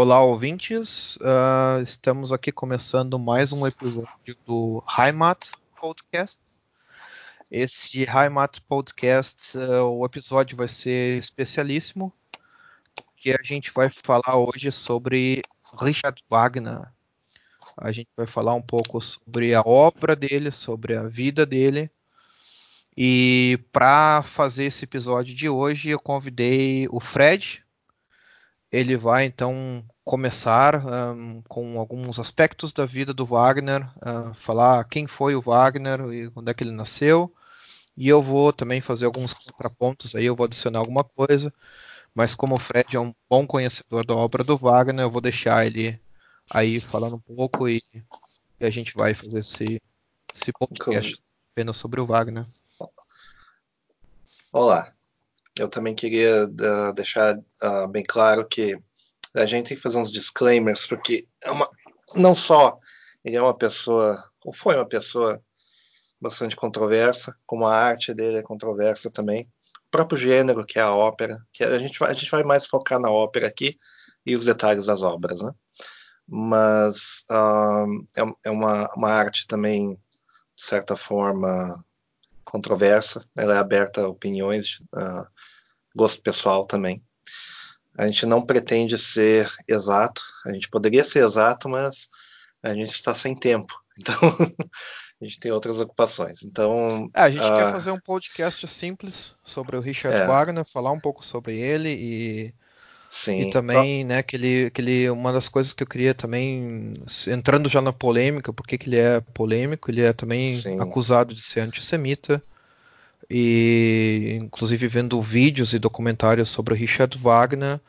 Olá, ouvintes. Uh, estamos aqui começando mais um episódio do Heimat Podcast. Esse Heimat Podcast, uh, o episódio vai ser especialíssimo, porque a gente vai falar hoje sobre Richard Wagner. A gente vai falar um pouco sobre a obra dele, sobre a vida dele. E para fazer esse episódio de hoje, eu convidei o Fred, ele vai então começar um, com alguns aspectos da vida do Wagner, uh, falar quem foi o Wagner e onde é que ele nasceu. E eu vou também fazer alguns contrapontos aí, eu vou adicionar alguma coisa. Mas como o Fred é um bom conhecedor da obra do Wagner, eu vou deixar ele aí falando um pouco e, e a gente vai fazer esse, esse podcast apenas sobre o Wagner. Olá, eu também queria uh, deixar uh, bem claro que a gente tem que fazer uns disclaimers, porque é uma, não só ele é uma pessoa, ou foi uma pessoa bastante controversa, como a arte dele é controversa também. O próprio gênero, que é a ópera, que a gente vai, a gente vai mais focar na ópera aqui e os detalhes das obras, né? Mas uh, é, é uma, uma arte também, de certa forma, controversa, ela é aberta a opiniões, uh, gosto pessoal também. A gente não pretende ser exato, a gente poderia ser exato, mas a gente está sem tempo, então a gente tem outras ocupações. Então é, a gente uh, quer fazer um podcast simples sobre o Richard é, Wagner, falar um pouco sobre ele e Sim. E também, né, que ele, que ele, uma das coisas que eu queria também, entrando já na polêmica, porque que ele é polêmico, ele é também Sim. acusado de ser antissemita e inclusive vendo vídeos e documentários sobre o Richard Wagner,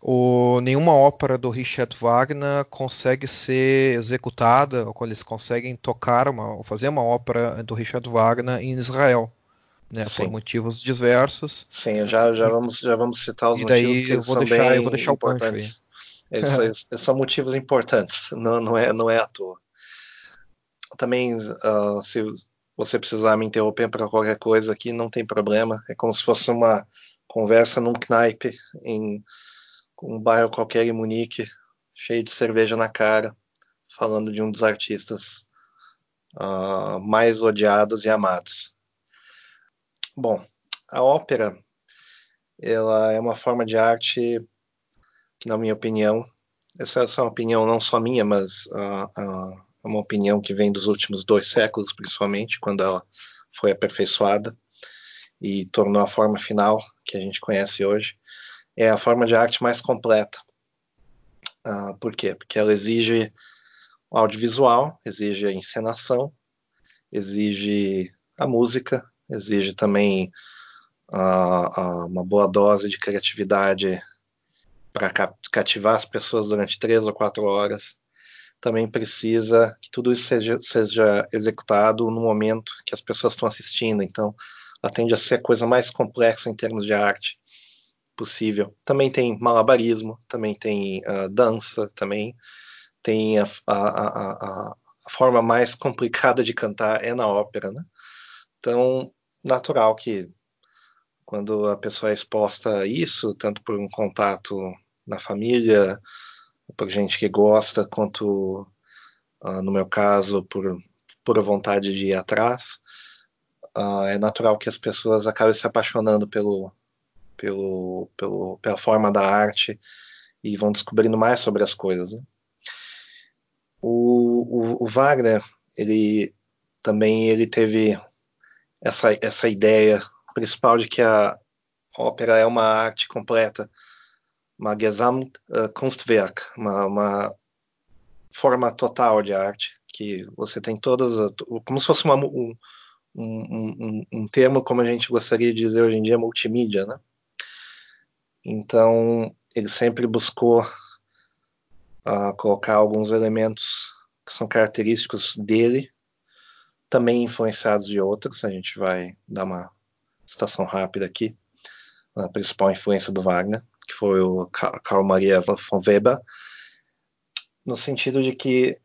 o, nenhuma ópera do Richard Wagner consegue ser executada, ou eles conseguem tocar uma, ou fazer uma ópera do Richard Wagner em Israel. Né, por motivos diversos. Sim, já, já, vamos, já vamos citar os e motivos que eu vou são deixar, bem eu vou deixar importantes. O eles, eles, são motivos importantes, não, não, é, não é à toa. Também, uh, se, você precisar me interromper para qualquer coisa aqui, não tem problema. É como se fosse uma conversa num knaipe em um bairro qualquer em Munique, cheio de cerveja na cara, falando de um dos artistas uh, mais odiados e amados. Bom, a ópera ela é uma forma de arte que, na minha opinião, essa, é uma opinião não só minha, mas uh, uh, uma opinião que vem dos últimos dois séculos, principalmente, quando ela foi aperfeiçoada e tornou a forma final que a gente conhece hoje. É a forma de arte mais completa. Uh, por quê? Porque ela exige audiovisual, exige a encenação, exige a música, exige também uh, uh, uma boa dose de criatividade para cativar as pessoas durante três ou quatro horas também precisa que tudo isso seja, seja executado no momento que as pessoas estão assistindo. Então, ela tende a ser a coisa mais complexa em termos de arte possível. Também tem malabarismo, também tem uh, dança, também tem a, a, a, a, forma mais complicada de cantar é na ópera, né? Então, natural que quando a pessoa é exposta a isso, tanto por um contato na família, por gente que gosta, quanto uh, no meu caso, por, por vontade de ir atrás. Uh, é natural que as pessoas acabem se apaixonando pelo, pelo, pelo, pela forma da arte e vão descobrindo mais sobre as coisas. Né? O, o, o, Wagner, ele também ele teve essa, essa ideia principal de que a ópera é uma arte completa uma Gesamtkunstwerk, uh, uma, uma forma total de arte, que você tem todas, as, como se fosse uma, um, um, um, um, termo, como a gente gostaria de dizer hoje em dia, multimídia, né? Então, ele sempre buscou uh, colocar alguns elementos que são característicos dele, também influenciados de outros, a gente vai dar uma citação rápida aqui, a principal influência do Wagner que foi o Karl Maria von Weber, no sentido de que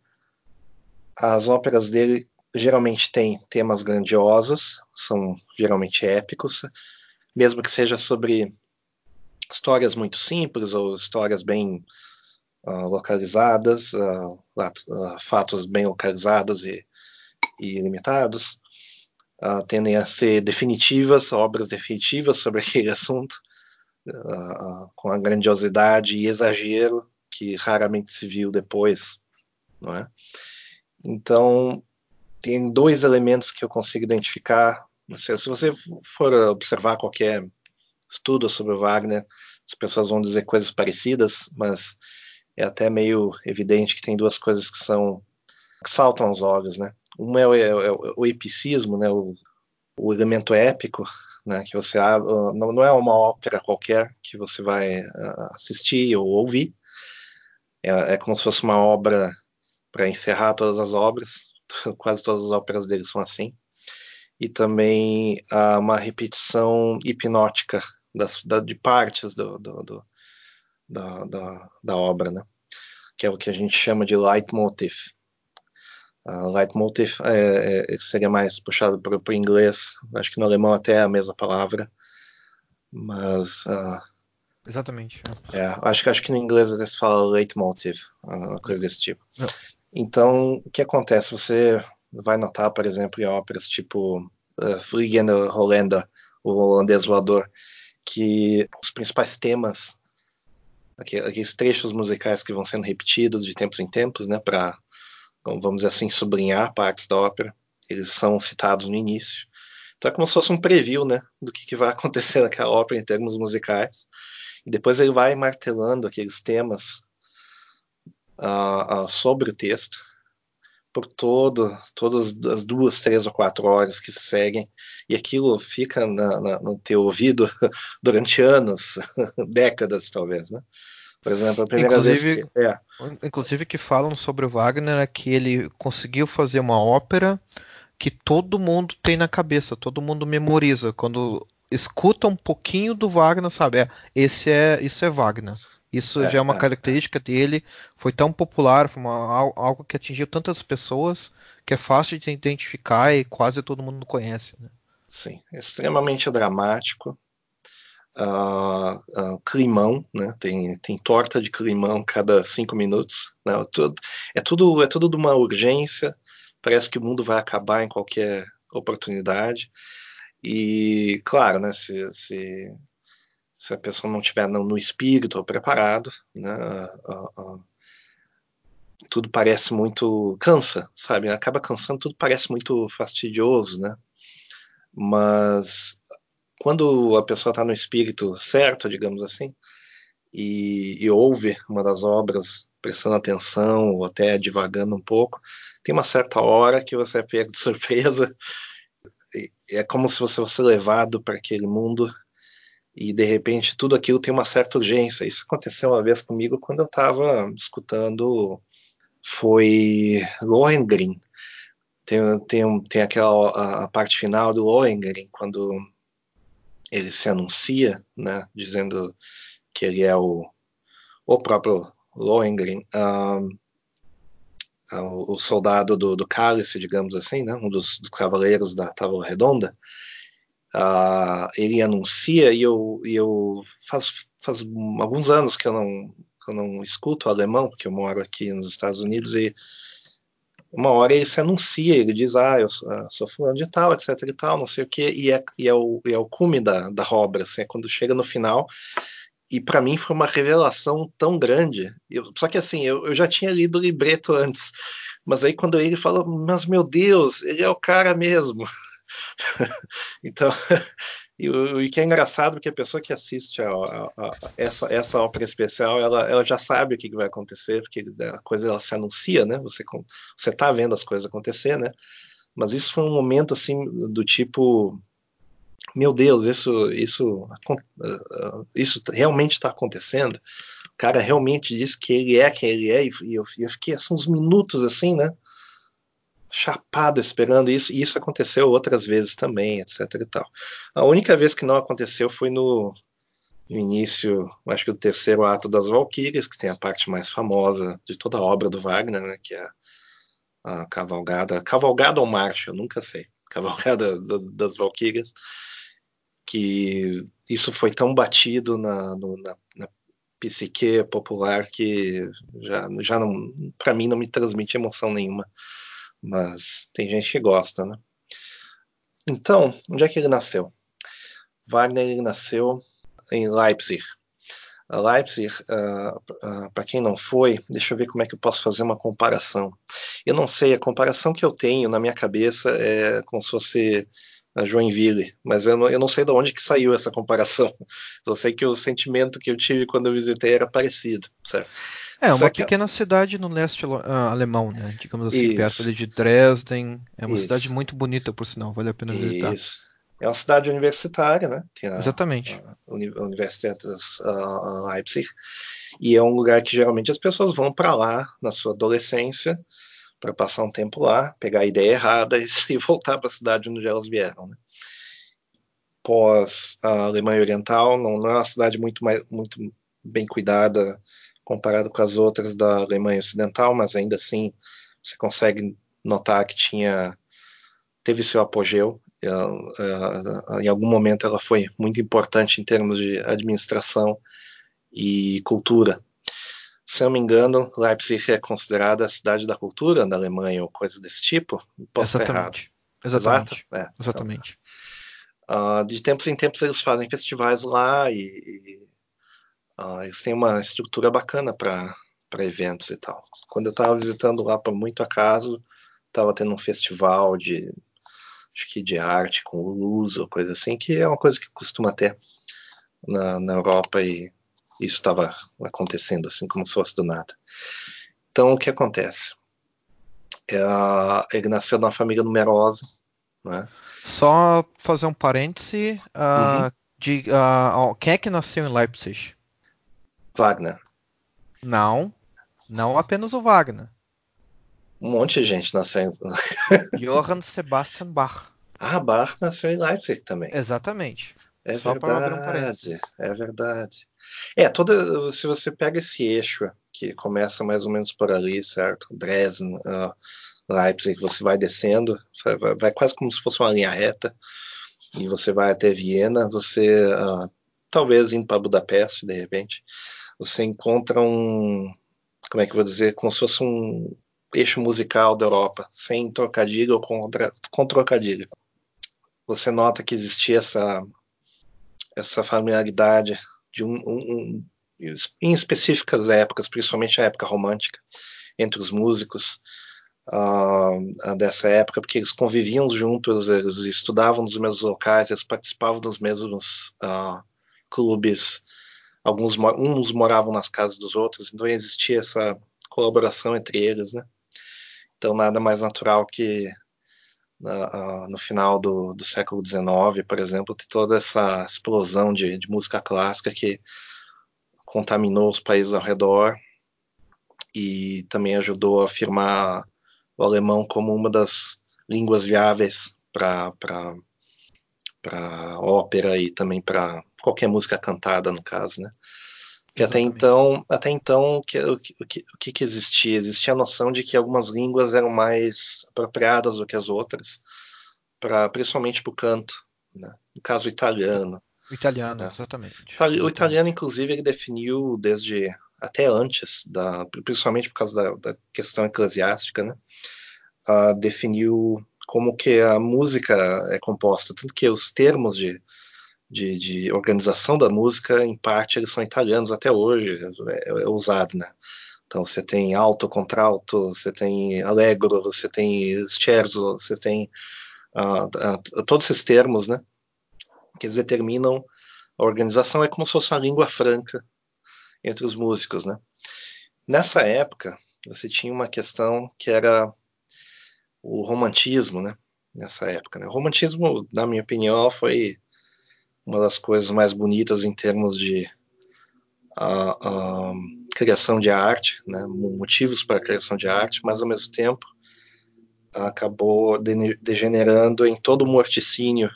as óperas dele geralmente têm temas grandiosos, são geralmente épicos, mesmo que seja sobre histórias muito simples ou histórias bem uh, localizadas, uh, fatos bem localizados e, e limitados, tendem a ser definitivas, obras definitivas sobre aquele assunto, com a grandiosidade e exagero que raramente se viu depois, não é? Então, tem dois elementos que eu consigo identificar. Se, se você for observar qualquer estudo sobre Wagner, as pessoas vão dizer coisas parecidas, mas é até meio evidente que tem duas coisas que são que saltam aos olhos, né? Uma é o, é, é o epicismo, né? O, o, elemento épico, né? Que você não, não é uma ópera qualquer que você vai uh, assistir ou ouvir. É, é como se fosse uma obra para encerrar todas as obras. Quase todas as óperas dele são assim. E também uh, uma repetição hipnótica das, da, de partes do, do, do da, da, da, obra, né? que é o que a gente chama de leitmotiv. Uh, leitmotiv é, é, seria mais puxado para o inglês, acho que no alemão até é a mesma palavra, mas... Uh, Exatamente. É. é, acho, acho que no inglês até se fala leitmotiv, uma coisa desse tipo. Não. Então, o que acontece? Você vai notar, por exemplo, em óperas tipo uh, Fliegende Holländer, o holandês voador, que os principais temas, aqueles trechos musicais que vão sendo repetidos de tempos em tempos, né, para, vamos dizer assim, sublinhar partes da ópera, eles são citados no início. Então é como se fosse um preview, né, do que, que vai acontecer naquela ópera em termos musicais. E depois ele vai martelando aqueles temas uh, uh, sobre o texto por todo, todas as duas, três ou quatro horas que se seguem, e aquilo fica na, na, no teu ouvido durante anos, décadas talvez, né? Por exemplo, a primeira inclusive, vez que, é. inclusive que falam sobre o Wagner é que ele conseguiu fazer uma ópera que todo mundo tem na cabeça, todo mundo memoriza. Quando escuta um pouquinho do Wagner, sabe? É, esse é, isso é Wagner. Isso é, já é uma é, característica é. dele. Foi tão popular, foi uma, algo que atingiu tantas pessoas que é fácil de identificar e quase todo mundo conhece. Né? Sim, extremamente dramático. Uh, uh, climão, né? Tem, tem torta de climão cada cinco minutos. Né? Tudo, é tudo é tudo de uma urgência. Parece que o mundo vai acabar em qualquer oportunidade. E claro, né? Se, se se a pessoa não estiver no, no, espírito preparado, né, uh, tudo parece muito cansa, sabe? Acaba cansando, tudo parece muito fastidioso, né? Mas quando a pessoa está no espírito certo, digamos assim, e, e, ouve uma das obras prestando atenção ou até divagando um pouco, tem uma certa hora que você é pego de surpresa. É como se você fosse levado para aquele mundo e de repente tudo aquilo tem uma certa urgência. Isso aconteceu uma vez comigo quando eu estava escutando foi Lohengrin. Tem, tem, tem aquela a, a, parte final do Lohengrin quando ele se anuncia, né, dizendo que ele é o, o próprio Lohengrin, um, o, o, soldado do, do cálice, digamos assim, né, um dos, dos cavaleiros da Távola Redonda, Uh, ele anuncia e eu, e eu faz, faz alguns anos que eu não que eu não escuto alemão porque eu moro aqui nos Estados Unidos e uma hora ele se anuncia ele diz ah eu sou, ah, sou fulano de tal etc e tal não sei o que e é, e é o e é o cume da, da obra assim, é quando chega no final. E para mim foi uma revelação tão grande eu, só que assim eu, eu já tinha lido o libreto antes mas aí quando ele fala mas meu Deus ele é o cara mesmo então, e o, e que é engraçado que a pessoa que assiste a, a, a, essa, essa ópera especial, ela, ela já sabe o que, vai acontecer, porque a coisa ela se anuncia, né? Você você está vendo as coisas acontecer, né? Mas isso foi um momento assim do tipo, meu Deus, isso isso isso realmente está acontecendo. O cara realmente diz que ele é quem ele é e eu, eu fiquei assim, uns minutos assim, né? Chapado esperando isso, e isso aconteceu outras vezes também, etc e tal. A única vez que não aconteceu foi no, no início, acho que do terceiro ato das Valquírias, que tem a parte mais famosa de toda a obra do Wagner, né, que é a cavalgada, cavalgada ou marcha, eu nunca sei, cavalgada das Valquírias, que isso foi tão batido na, no, na, na, psique popular que já, já para mim não me transmite emoção nenhuma, mas tem gente que gosta, né? Então, onde é que ele nasceu? Wagner nasceu em Leipzig. Leipzig, uh, uh, para quem não foi, deixa eu ver como é que eu posso fazer uma comparação. Eu não sei, a comparação que eu tenho na minha cabeça é como se fosse a Joinville, mas eu não, eu não sei de onde que saiu essa comparação. Eu sei que o sentimento que eu tive quando eu visitei era parecido, certo? É, uma que... pequena cidade no leste uh, alemão, né? Digamos assim, Isso. perto ali de Dresden. É uma Isso. cidade muito bonita, por sinal, vale a pena visitar. Isso. É uma cidade universitária, né? Tem a, Exatamente. A, a Universidade uh, Leipzig. E é um lugar que geralmente as pessoas vão para lá na sua adolescência para passar um tempo lá, pegar a ideia errada e, e voltar para a cidade onde elas vieram. Né? Pós a Alemanha Oriental, não, não, é uma cidade muito, mais, muito bem cuidada comparado com as outras da Alemanha Ocidental, mas ainda assim você consegue notar que tinha teve seu apogeu. Em algum momento ela foi muito importante em termos de administração e cultura se eu não me engano, Leipzig é considerada a cidade da cultura da Alemanha ou coisa desse tipo. Posso Exatamente. Exatamente. É, então, Exatamente. Então, uh, de tempos em tempos eles fazem festivais lá e uh, eles têm uma estrutura bacana para eventos e tal. Quando eu estava visitando lá por muito acaso, estava tendo um festival de acho que de arte com luz ou coisa assim, que é uma coisa que costuma ter na, na Europa e isso estava acontecendo assim como se fosse do nada. Então o que acontece? É, ele nasceu numa família numerosa, né? Só fazer um parêntese. Uh, uhum. de, uh, quem é que nasceu em Leipzig? Wagner. Não, não apenas o Wagner. Um monte de gente nasceu. Johann Sebastian Bach. Ah, Bach nasceu em Leipzig também. Exatamente. É Só verdade. Um é verdade. É, toda. Se você pega esse eixo que começa mais ou menos por ali, certo? Dresden, uh, Leipzig, você vai descendo, vai, vai, quase como se fosse uma linha reta, e você vai até Viena, você, uh, talvez indo para Budapeste, de repente, você encontra um. Como é que eu vou dizer? Como se fosse um eixo musical da Europa, sem trocadilho ou com, com trocadilho. Você nota que existia essa, essa familiaridade de um, um, um, em específicas épocas, principalmente a época romântica, entre os músicos uh, dessa época, porque eles conviviam juntos, eles estudavam nos mesmos locais, eles participavam dos mesmos uh, clubes, alguns uns moravam nas casas dos outros, então existia essa colaboração entre eles, né? Então nada mais natural que uh, no final do, do século XIX, por exemplo, de toda essa explosão de, de música clássica que contaminou os países ao redor e também ajudou a afirmar o alemão como uma das línguas viáveis para ópera e também para qualquer música cantada, no caso, né? Porque até então, até então o, que, o, que, o que existia? Existia a noção de que algumas línguas eram mais apropriadas do que as outras, pra, principalmente para o canto. Né? No caso, o italiano. O italiano, né? exatamente. O italiano, inclusive, ele definiu desde até antes, da, principalmente por causa da, da questão eclesiástica, né? Uh, definiu como que a música é composta, tanto que os termos de, de, de, organização da música, em parte, eles são italianos até hoje, é, é usado, né? Então você tem alto, contralto, você tem allegro, você tem scherzo, você tem uh, uh, todos esses termos, né? Que eles determinam a organização é como se fosse uma língua franca entre os músicos, né? Nessa época você tinha uma questão que era o romantismo, né? Nessa época, né? O romantismo, na minha opinião, foi uma das coisas mais bonitas em termos de criação de arte, né, motivos para a criação de arte, mas ao mesmo tempo acabou degenerando em todo o morticínio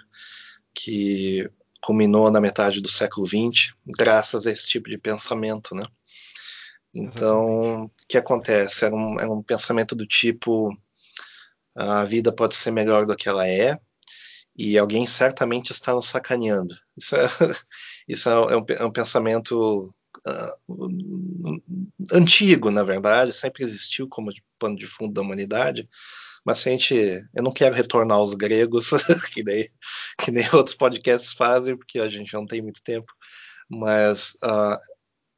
que culminou na metade do século XX, graças a esse tipo de pensamento, né? Então, o que acontece? Era um, era um pensamento do tipo: a vida pode ser melhor do que ela é, e alguém certamente está nos sacaneando. Isso é, isso é, um, é um pensamento uh, antigo, na verdade, sempre existiu como pano de fundo da humanidade, mas se a gente, eu não quero retornar aos gregos, que nem, que nem outros podcasts fazem, porque a gente não tem muito tempo, mas uh,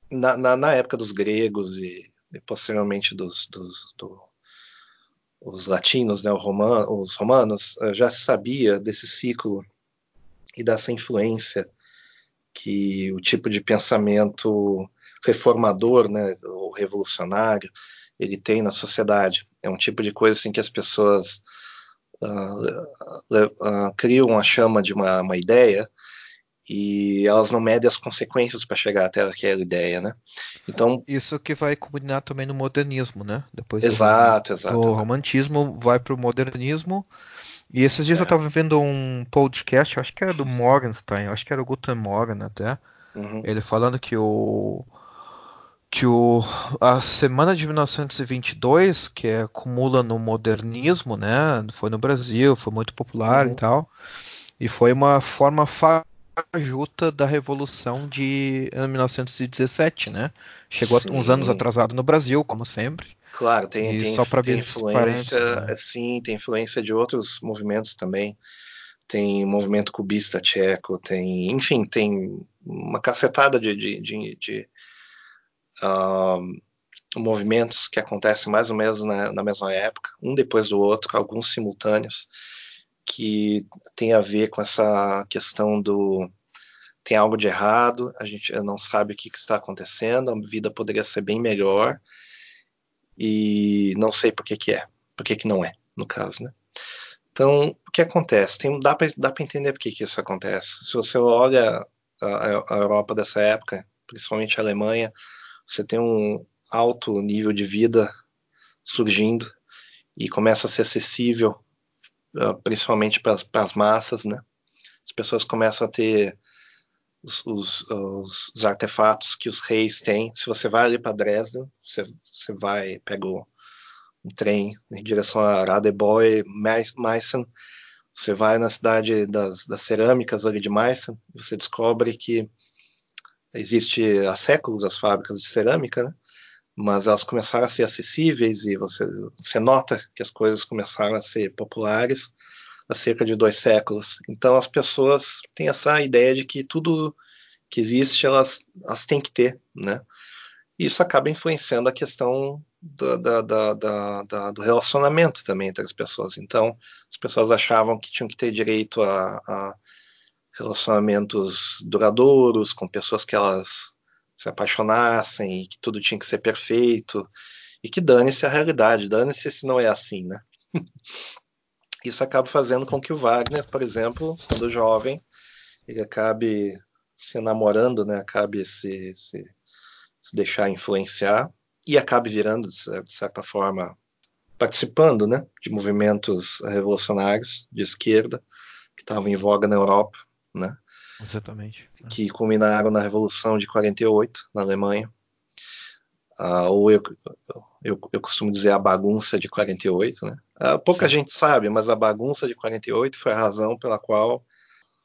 na, na, na, época dos gregos e, e posteriormente dos, dos do, os latinos, né, os romanos, uh, já se sabia desse ciclo e dessa influência que o tipo de pensamento reformador, né, ou revolucionário, ele tem na sociedade. É um tipo de coisa assim que as pessoas uh, uh, criam a chama de uma, uma, ideia e elas não medem as consequências para chegar até aquela ideia, né? Então isso que vai culminar também no modernismo, né? Depois exato, do, exato. Exato. romantismo vai para o modernismo. E esses dias é. eu estava vendo um podcast, acho que era do Morgenstein, acho que era o Guten Morgen até, uhum. ele falando que o que o, a semana de 1922, que é, acumula no modernismo, né, foi no Brasil, foi muito popular uhum. e tal, e foi uma forma fajuta da revolução de 1917, né? Chegou Sim. uns anos atrasado no Brasil, como sempre. Claro, tem, tem influência, né? sim, tem influência de outros movimentos também. Tem movimento cubista tcheco, tem, enfim, tem uma cacetada de, de, de, de uh, movimentos que acontecem mais ou menos na, na, mesma época, um depois do outro, alguns simultâneos, que tem a ver com essa questão do tem algo de errado, a gente não sabe o que, que está acontecendo, a vida poderia ser bem melhor e não sei por que, que é, por que, que não é, no caso, né? Então, o que acontece? Tem, dá para entender por que, que isso acontece. Se você olha a, a Europa dessa época, principalmente a Alemanha, você tem um alto nível de vida surgindo e começa a ser acessível, principalmente para as massas, né? As pessoas começam a ter os, os, os, artefatos que os reis têm. Se você vai ali para Dresden, você, você vai, pega um trem em direção a Radebeul, Meissen, você vai na cidade das, das cerâmicas ali de Meissen, você descobre que existe há séculos as fábricas de cerâmica, né? Mas elas começaram a ser acessíveis e você, você nota que as coisas começaram a ser populares há cerca de dois séculos. Então as pessoas têm essa ideia de que tudo que existe elas, elas têm que ter, né? Isso acaba influenciando a questão do, da, da, da, do relacionamento também entre as pessoas. Então as pessoas achavam que tinham que ter direito a, a relacionamentos duradouros, com pessoas que elas se apaixonassem e que tudo tinha que ser perfeito e que dane-se a realidade, dane-se se não é assim, né? Isso acaba fazendo com que o Wagner, por exemplo, quando jovem, ele acabe se namorando, né? Acabe se, se, se deixar influenciar e acabe virando, de certa forma, participando, né? De movimentos revolucionários de esquerda que estavam em voga na Europa né? Exatamente. Que culminaram na Revolução de 48 na Alemanha. Ah, ou eu, eu, eu, costumo dizer a bagunça de 48, né? Ah, pouca gente sabe, mas a bagunça de 48 foi a razão pela qual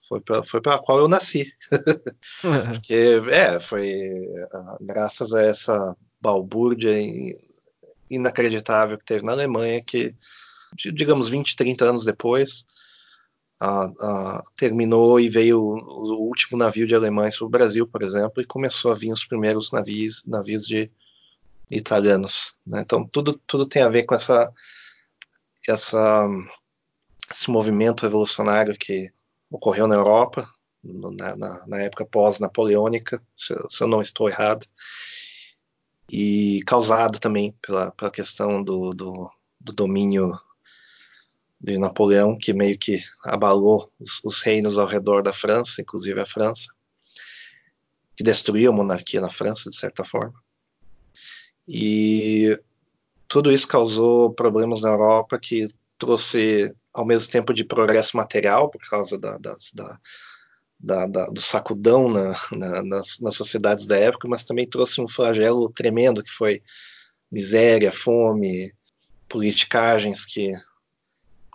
foi pela, foi pela qual eu nasci. Porque, é, foi ah, graças a essa balbúrdia inacreditável que teve na Alemanha que, digamos, 20, 30 anos depois, terminou e veio o, último navio de alemães para o Brasil, por exemplo, e começou a vir os primeiros navios, navios de italianos. Né? Então tudo, tudo tem a ver com essa, essa, esse movimento revolucionário que ocorreu na Europa na, na, na época pós-napoleônica, se, se, eu não estou errado, e causado também pela, pela questão do, do, do domínio de Napoleão, que meio que abalou os, os, reinos ao redor da França, inclusive a França, que destruiu a monarquia na França, de certa forma. E tudo isso causou problemas na Europa que trouxe, ao mesmo tempo, de progresso material, por causa da, das, da, da, da, do sacudão na, na, nas, nas sociedades da época, mas também trouxe um flagelo tremendo, que foi miséria, fome, politicagens que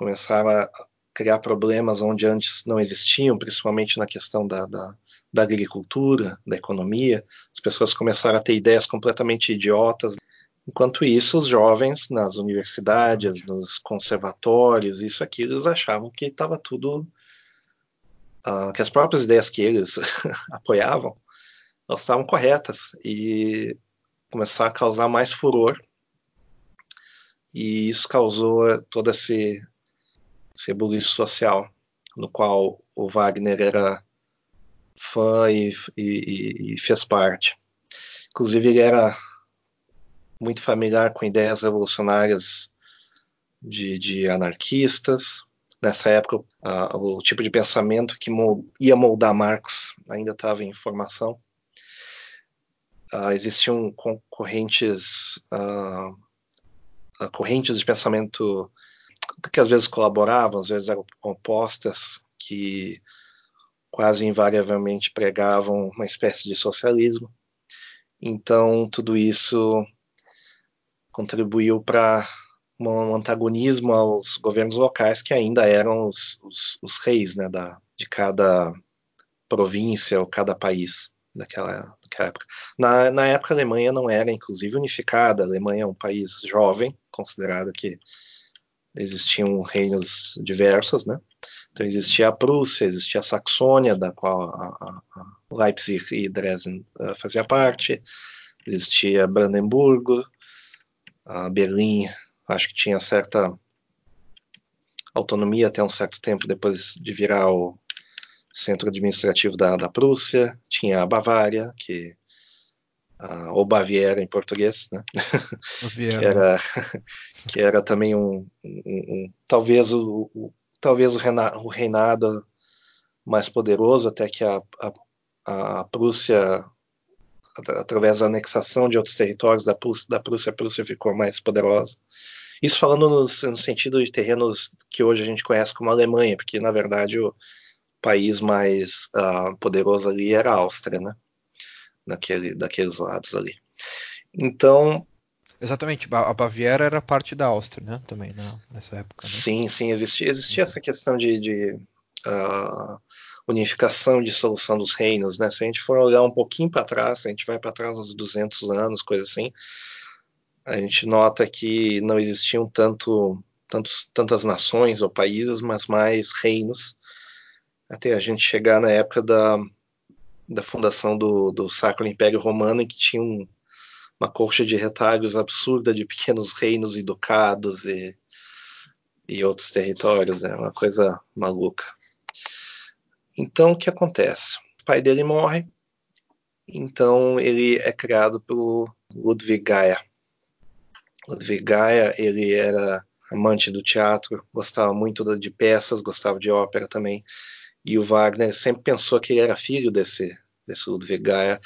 começaram a criar problemas onde antes não existiam, principalmente na questão da, da, da agricultura, da economia. As pessoas começaram a ter ideias completamente idiotas. Enquanto isso, os jovens nas universidades, nos conservatórios, isso aqui, eles achavam que estava tudo. Uh, que as próprias ideias que eles apoiavam, elas estavam corretas e começaram a causar mais furor. E isso causou todo esse rebuliço social, no qual o Wagner era fã e, e, e fez parte. Inclusive, ele era muito familiar com ideias revolucionárias de, de anarquistas. Nessa época, o tipo de pensamento que ia moldar Marx ainda estava em formação. Uh, existiam concorrentes, uh, correntes de pensamento que às vezes colaboravam, às vezes eram opostas, que quase invariavelmente pregavam uma espécie de socialismo. Então, tudo isso contribuiu para um antagonismo aos governos locais que ainda eram os, os, os reis né, da, de cada província ou cada país daquela, daquela época. Na, na época a Alemanha não era inclusive unificada, a Alemanha é um país jovem, considerado que existiam reinos diversos, né? Então existia a Prússia, existia a Saxônia, da qual a, a, Leipzig e Dresden uh, fazia parte, existia Brandemburgo, a Berlim, acho que tinha certa autonomia até um certo tempo depois de virar o centro administrativo da, da Prússia, tinha a Bavária, que uh, ou Baviera em português, né? que era que era também um, um, um talvez o, o talvez o reinado mais poderoso até que a, a, a Prússia através da anexação de outros territórios da Prússia, da Prússia, a Prússia ficou mais poderosa. Isso falando no, no, sentido de terrenos que hoje a gente conhece como Alemanha, porque na verdade o país mais uh, poderoso ali era a Áustria, né? Naquele, daqueles lados ali. Então. Exatamente, a Baviera era parte da Áustria, né? Também né? nessa época. Né? Sim, sim, existia, existia essa questão de, de uh, unificação de solução dos reinos, né? Se a gente for olhar um pouquinho para trás, a gente vai para trás uns 200 anos, coisa assim, a gente nota que não existiam tanto, tantos, tantas nações ou países, mas mais reinos, até a gente chegar na época da, da fundação do, do Sacro Império Romano, em que tinha um, uma corte de retalhos absurda de pequenos reinos e ducados e, e outros territórios, é né? uma coisa maluca. Então, o que acontece? O pai dele morre, então ele é criado pelo Ludwig Gaia. Ludwig Gaia, ele era amante do teatro, gostava muito de peças, gostava de ópera também. E o Wagner sempre pensou que ele era filho desse, desse Ludwig Gaia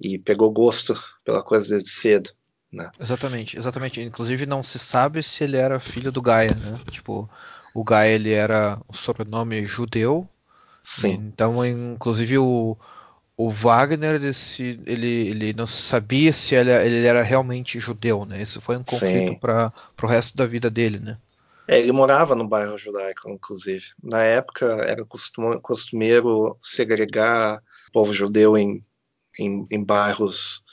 e pegou gosto pela coisa desde cedo. Né? Exatamente, exatamente. Inclusive não se sabe se ele era filho do Gaia, né? Tipo, o Gaia ele era o sobrenome judeu Sim. Então, inclusive, o, o Wagner ele, se, ele, ele não sabia se ele, ele, era realmente judeu, né? Isso foi um conflito para o resto da vida dele, né? É, ele morava no bairro judaico, inclusive. Na época era costumeiro segregar povo judeu em, em, em bairros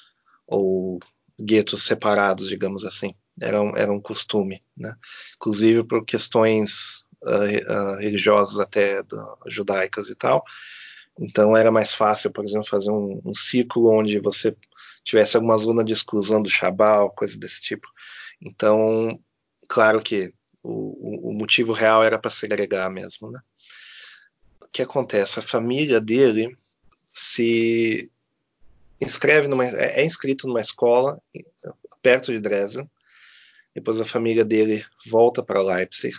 ou guetos separados, digamos assim. Era um, era um costume, né? Inclusive por questões uh, religiosas até judaicas e tal. Então era mais fácil, por exemplo, fazer um, um círculo onde você tivesse alguma zona de exclusão do Shabal, coisa desse tipo. Então, claro que o, o motivo real era para segregar mesmo, né? O que acontece? A família dele se inscreve numa é, é inscrito numa escola perto de Dresden. Depois a família dele volta para Leipzig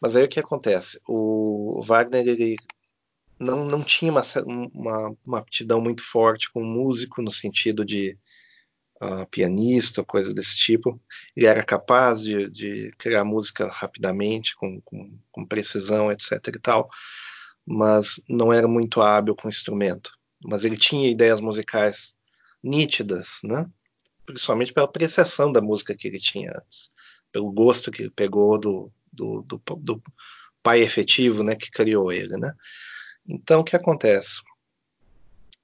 mas aí o que acontece? O Wagner ele não, não tinha uma, uma, uma aptidão muito forte com músico no sentido de uh, pianista, coisa desse tipo. Ele era capaz de, de criar música rapidamente, com, com, com, precisão, etc. e tal, mas não era muito hábil com o instrumento. Mas ele tinha ideias musicais nítidas, né? principalmente pela apreciação da música que ele tinha antes, pelo gosto que ele pegou do, do, do, do pai efetivo né, que criou ele. Né? Então, o que acontece?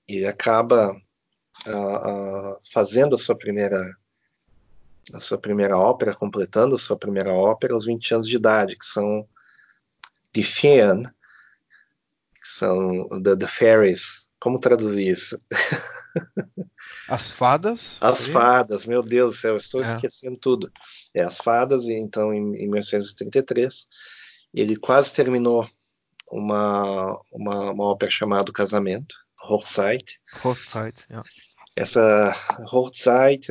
e acaba uh, uh, fazendo a sua primeira a sua primeira ópera, completando a sua primeira ópera aos 20 anos de idade, que são The Fien, que são The, the Fairies. Como traduzir isso? As fadas? As fadas, meu Deus do céu, estou é. esquecendo tudo. É, as fadas, e então em, em 1933, ele quase terminou uma, uma, uma ópera chamada Casamento, Hochzeit. Hochzeit, yeah. Essa Hochzeit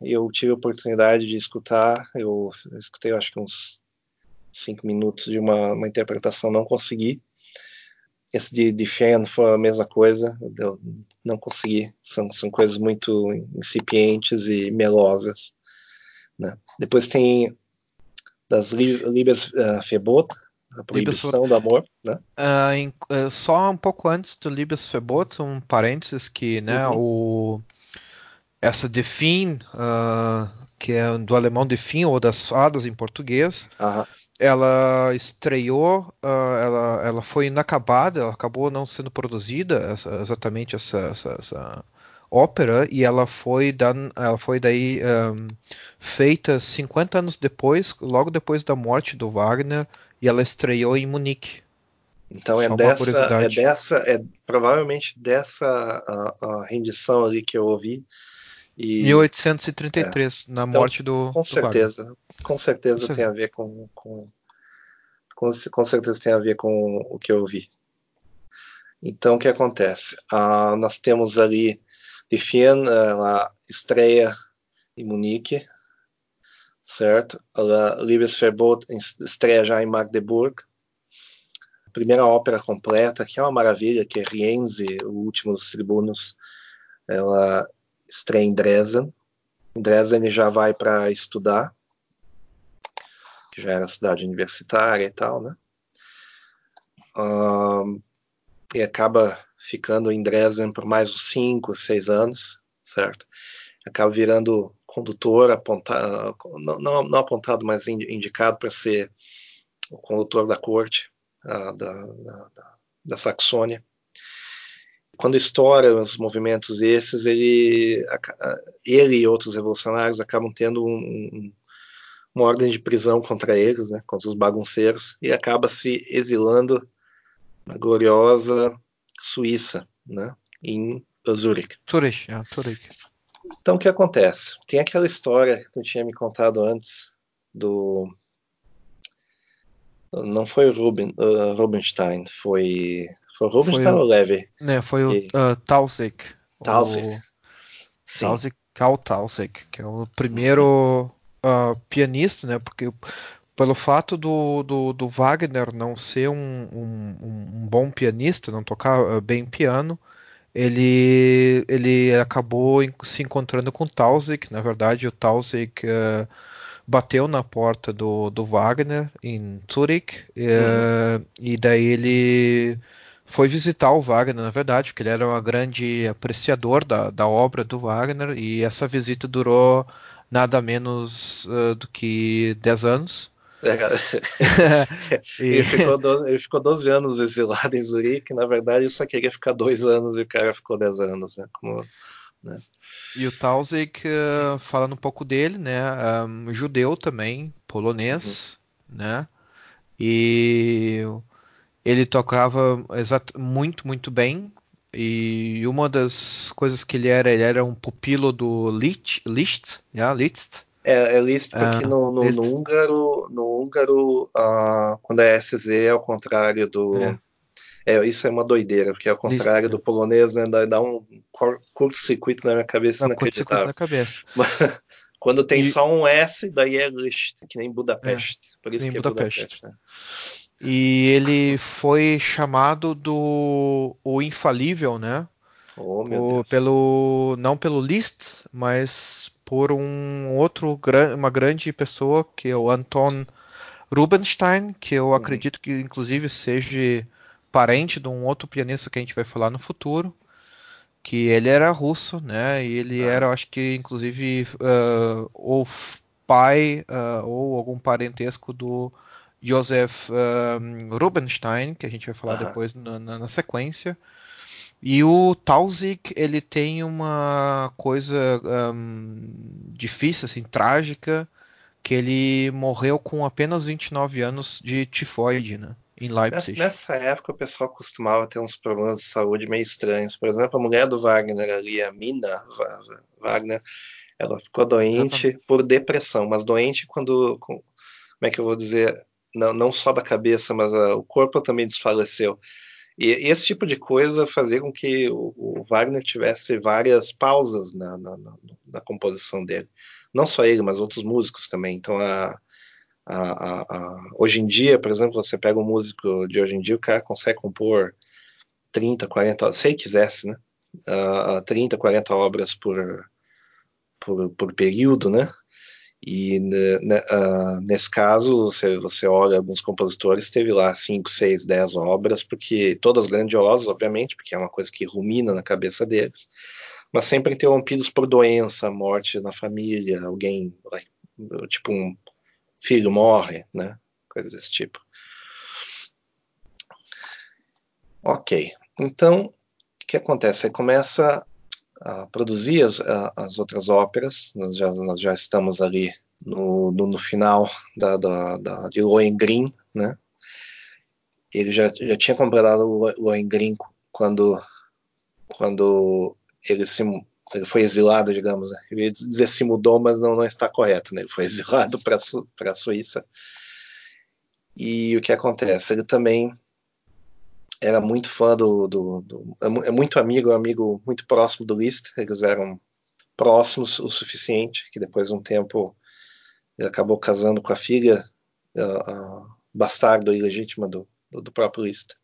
eu tive a oportunidade de escutar, eu, eu escutei acho que uns cinco minutos de uma, uma interpretação, não consegui. Esse de, de Fan foi a mesma coisa, eu não consegui. São, são coisas muito incipientes e melosas. Né? Depois tem das Liebes uh, Febot, a proibição do amor, né? Uh, em, uh, só um pouco antes do Liebesverbot, um parênteses que, né, uhum. o essa Defin, uh, que é do alemão Defin ou das fadas em português, uhum. Ela estreou, ela, ela foi inacabada, ela acabou não sendo produzida, essa, exatamente essa, essa, essa ópera e ela foi, dan, ela foi daí um, feita 50 anos depois, logo depois da morte do Wagner, e ela estreou em Munique. Então é dessa, é dessa, é provavelmente dessa a, a rendição ali que eu ouvi. E, 1833, é. na então, morte do. Com certeza, Wagner. com certeza tem a ver com, com, com, com certeza tem a ver com o que eu ouvi. Então o que acontece? Ah, nós temos ali de Fien, ela estreia em Munique, certo? Ela, Liebesverbot estreia já em Magdeburg. Primeira ópera completa, que é uma maravilha, que é Rienzi, o último dos tribunos. Ela estreia em Dresden. Em Dresden ele já vai para estudar, que já era cidade universitária e tal, né? Um, e acaba ficando em Dresden por mais uns 5, 6 anos, certo? Acaba virando condutor, apontado, não, não, não apontado, mas indicado para ser o condutor da corte da, da, da, Saxônia. Quando estoura os movimentos esses, ele, ele e outros revolucionários acabam tendo um, um, uma ordem de prisão contra eles, né, contra os bagunceiros, e acaba se exilando na gloriosa Suíça, né, em Zurich. Zurich, é, Zurich. Então o que acontece? Tem aquela história que tu tinha me contado antes do não foi Ruben, uh, Rubenstein, foi foi Rubenstein foi, ou Levy? Né, foi o uh, Tausig. Tausig. O... Tausig, Karl Tausig, que é o primeiro uh, pianista, né? Porque pelo fato do, do, do Wagner não ser um, um, um, bom pianista, não tocar uh, bem piano, ele, ele acabou se encontrando com Tausig. Na verdade, o Tausig uh, bateu na porta do, do Wagner em Zurich uh, e daí ele foi visitar o Wagner, na verdade, porque ele era um grande apreciador da, da obra do Wagner e essa visita durou nada menos uh, do que 10 anos. É, ele, ficou 12, ele ficou 12 anos exilado em Zurique, na verdade ele só queria ficar dois anos e o cara ficou 10 anos, né? Como, né? E o Tausig, uh, falando um pouco dele, né? Um, judeu também, polonês, uhum. né? E ele tocava muito, muito bem. E uma das coisas que ele era, ele era um pupilo do Liszt, Liszt, yeah, Liszt é, é Liszt porque ah, no, no, no, húngaro, no húngaro uh, quando é SZ é ao contrário do. É. É, isso é uma doideira, porque é ao contrário Liszt, do polonês, né, dá, um curto-circuito na minha cabeça dá inacreditável. na cabeça. quando tem e... só um S, daí é Liszt, que nem Budapeste. É, Por isso que é Budapeste. Budapeste né? E ele foi chamado do o infalível, né? Oh, o, pelo não pelo Liszt, mas por um outro uma grande pessoa que é o Anton Rubinstein, que eu uhum. acredito que inclusive seja parente de um outro pianista que a gente vai falar no futuro, que ele era russo, né? E ele ah. era, acho que inclusive uh, ou pai uh, ou algum parentesco do Joseph uh, Rubinstein, que a gente vai falar depois na, na, na sequência. E o Tausig, ele tem uma coisa um, difícil, assim, trágica, que ele morreu com apenas 29 anos de tifoide, né? Em Leipzig. Nessa, época o pessoal costumava ter uns problemas de saúde meio estranhos. Por exemplo, a mulher do Wagner ali, a Mina Wagner, ela ficou doente Exatamente. por depressão, mas doente quando, como é que eu vou dizer, não, não só da cabeça, mas a, o corpo também desfaleceu. E, esse tipo de coisa fazia com que o, o Wagner tivesse várias pausas na, na, na, na, composição dele. Não só ele, mas outros músicos também. Então, a, a, hoje em dia, por exemplo, você pega um músico de hoje em dia, o cara consegue compor 30, 40, se ele quisesse, né? Uh, 30, 40 obras por, por, por período, né? E né, uh, nesse caso, você, você olha alguns compositores, teve lá 5, 6, 10 obras, porque todas grandiosas, obviamente, porque é uma coisa que rumina na cabeça deles, mas sempre interrompidos por doença, morte na família, alguém, tipo um filho morre, né? Coisas desse tipo. Ok, então o que acontece? Você começa a produzir as, as outras óperas. Nós já, nós já estamos ali no, no, no final da, da, da, de Lohengrin, né? Ele já, já tinha comprado Lohengrin quando, quando ele, se, ele foi exilado, digamos. Né? Eu ia dizer se mudou, mas não, não está correto. Né? Ele foi exilado para a Suíça. E o que acontece? Ele também era muito fã do, do, do, é, é muito amigo, amigo muito próximo do Liszt. Eles eram próximos o suficiente que depois de um tempo ele acabou casando com a filha a, a bastardo ilegítima do, do, do, próprio Liszt,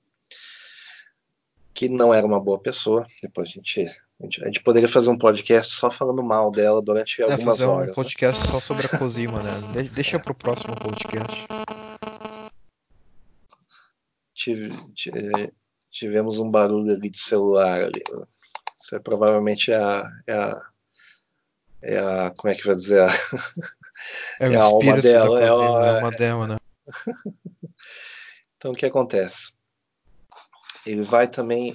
que não era uma boa pessoa. Depois a gente, a gente, a gente poderia fazer um podcast só falando mal dela durante é, algumas fazer horas. um podcast né? só sobre a Cosima, né? De deixa pro próximo podcast. Tive, tive, tivemos um barulho ali de celular ali. Isso é provavelmente a, é a, é a como é que vai dizer a, é, é a alma dela, é, a, é alma dela, né? então o que acontece? Ele vai também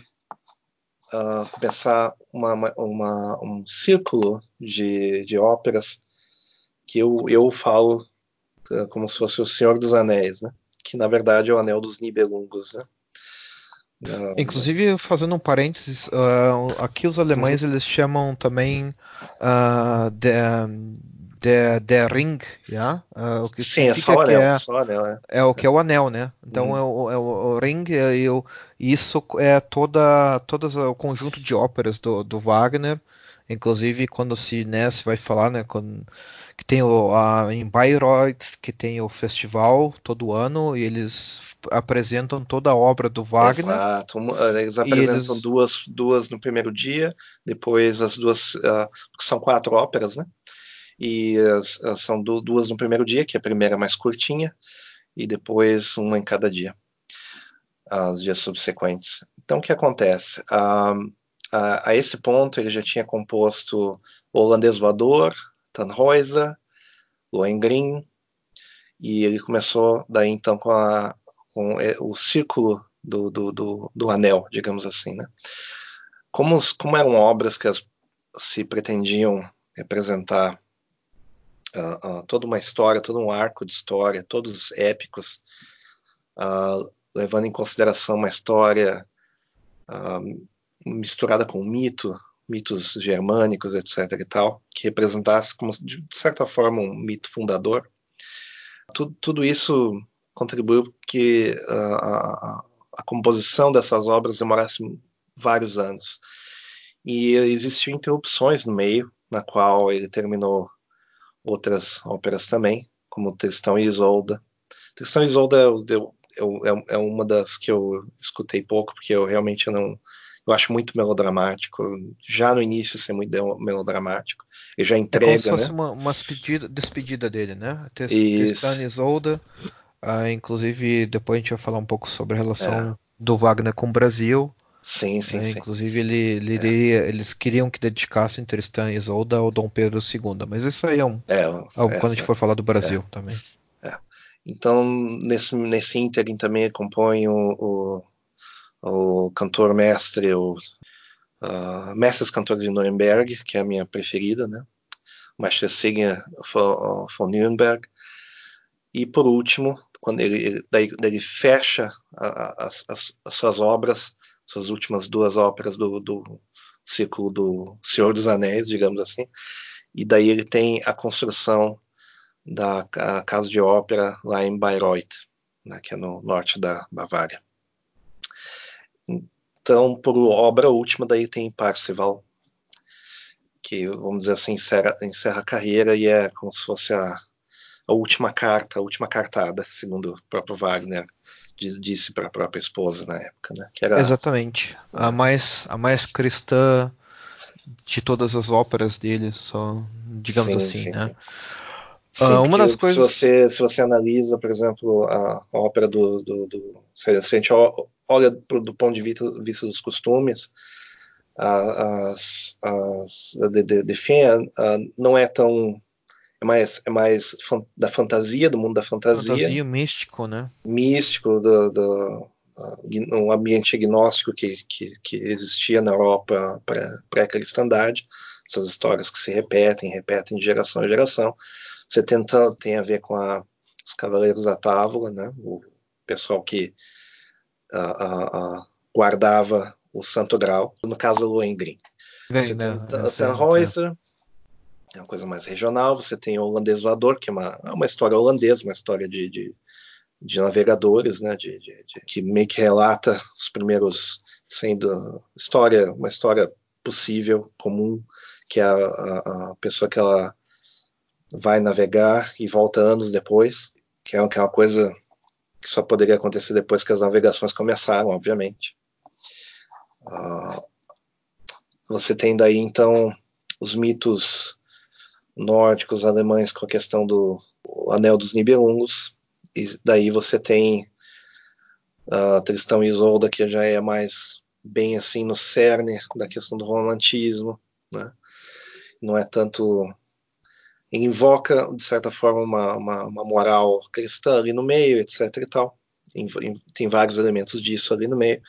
uh, começar uma, uma, um círculo de, de óperas que eu, eu falo uh, como se fosse o Senhor dos Anéis, né? Que na verdade é o Anel dos Nibelungos, né? Inclusive, fazendo um parênteses, uh, aqui os alemães eles chamam também uh, de, de, de Ring, yeah? uh, o que Sim, é só o anel, é, só anel é. é. o que é o anel, né? Então uhum. é, o, é, o, Ring e, o, isso é toda, todo o conjunto de óperas do, do Wagner. Inclusive quando se, né, se vai falar, né, quando, que tem o, a, em Bayreuth, que tem o festival todo ano e eles apresentam toda a obra do Wagner. Exato. Eles apresentam eles... duas, duas no primeiro dia, depois as duas, uh, são quatro óperas, né? E uh, são duas no primeiro dia, que a primeira é mais curtinha, e depois uma em cada dia, os dias subsequentes. Então, o que acontece? Uh, a esse ponto, ele já tinha composto o Holandês Voador, Tannhäuser, Lohengrin, e ele começou daí então com a com o círculo do, do, do, do, anel, digamos assim. Né? Como, como eram obras que as, se pretendiam representar uh, uh, toda uma história, todo um arco de história, todos épicos, uh, levando em consideração uma história misturada com mito, mitos germânicos, etc. e tal, que representasse, como, de certa forma, um mito fundador. Tudo, tudo isso contribuiu que a, a, a composição dessas obras demorasse vários anos. E existiam interrupções no meio, na qual ele terminou outras óperas também, como Tristão e Isolda. Tristão e Isolda eu, é uma das que eu escutei pouco, porque eu realmente não. Eu acho muito melodramático. Já no início ser muito melodramático. Ele já entrega. É como se fosse né? uma, uma despedida, despedida dele, né? Tristão e Isolda ah, inclusive, depois a gente vai falar um pouco sobre a relação é. do Wagner com o Brasil. Sim, sim, né? sim. Inclusive, ele, ele é. eles queriam que dedicassem Tristan e Isolda ao Dom Pedro II, mas isso aí é um. É, algo quando a gente for falar do Brasil é. também. É. Então, nesse, nesse ínterim também compõe o, o, o cantor mestre, o uh, Mestres Cantores de Nuremberg, que é a minha preferida, né? Meistersinger von, von Nürnberg. E por último, quando ele, daí, daí ele fecha a, a, as, as, suas obras, suas últimas duas óperas do, do ciclo do Senhor dos Anéis, digamos assim, e daí ele tem a construção da casa de ópera lá em Bayreuth, né, que é no norte da Bavária. Então, por obra última, daí tem Parzival, que, vamos dizer assim, encerra, encerra a carreira e é como se fosse a, a última carta, a última cartada, segundo o próprio Wagner disse para a própria esposa na época, né? Era, Exatamente. A mais a mais cristã de todas as óperas dele, só digamos sim, assim, sim, né? Sim. Sim, uh, uma das coisas... se, você, se você analisa, por exemplo, a, ópera do, do, do, Se a gente olha do ponto de vista, vista dos costumes, as, as, de, de, de uh, não é tão. É mais, é mais da fantasia, do mundo da fantasia. Fantasia místico, né? Místico, do, do um ambiente agnóstico que, que, que existia na Europa pré-cristandade. Essas histórias que se repetem, repetem de geração em geração 70 tem a ver com a, os Cavaleiros da Távola, né? o pessoal que uh, uh, guardava o Santo Grau, no caso o Lohengrin. Você né? tem o Tannhäuser, é. é uma coisa mais regional, você tem o Holandês Voador, que é uma, é uma história holandesa, uma história de, de, de navegadores, né? De, de, que meio que relata os primeiros, sendo história, uma história possível, comum, que é a, a, a pessoa que ela vai navegar e volta anos depois, que é, que é uma coisa que só poderia acontecer depois que as navegações começaram, obviamente. Uh, você tem daí então os mitos nórdicos alemães com a questão do anel dos Nibelungos, e daí você tem uh, Tristão e Isolda que já é mais bem assim no cerne da questão do romantismo, né? Não é tanto invoca, de certa forma, uma, uma, uma, moral cristã ali no meio, etc. e tal. Tem vários elementos disso ali no meio,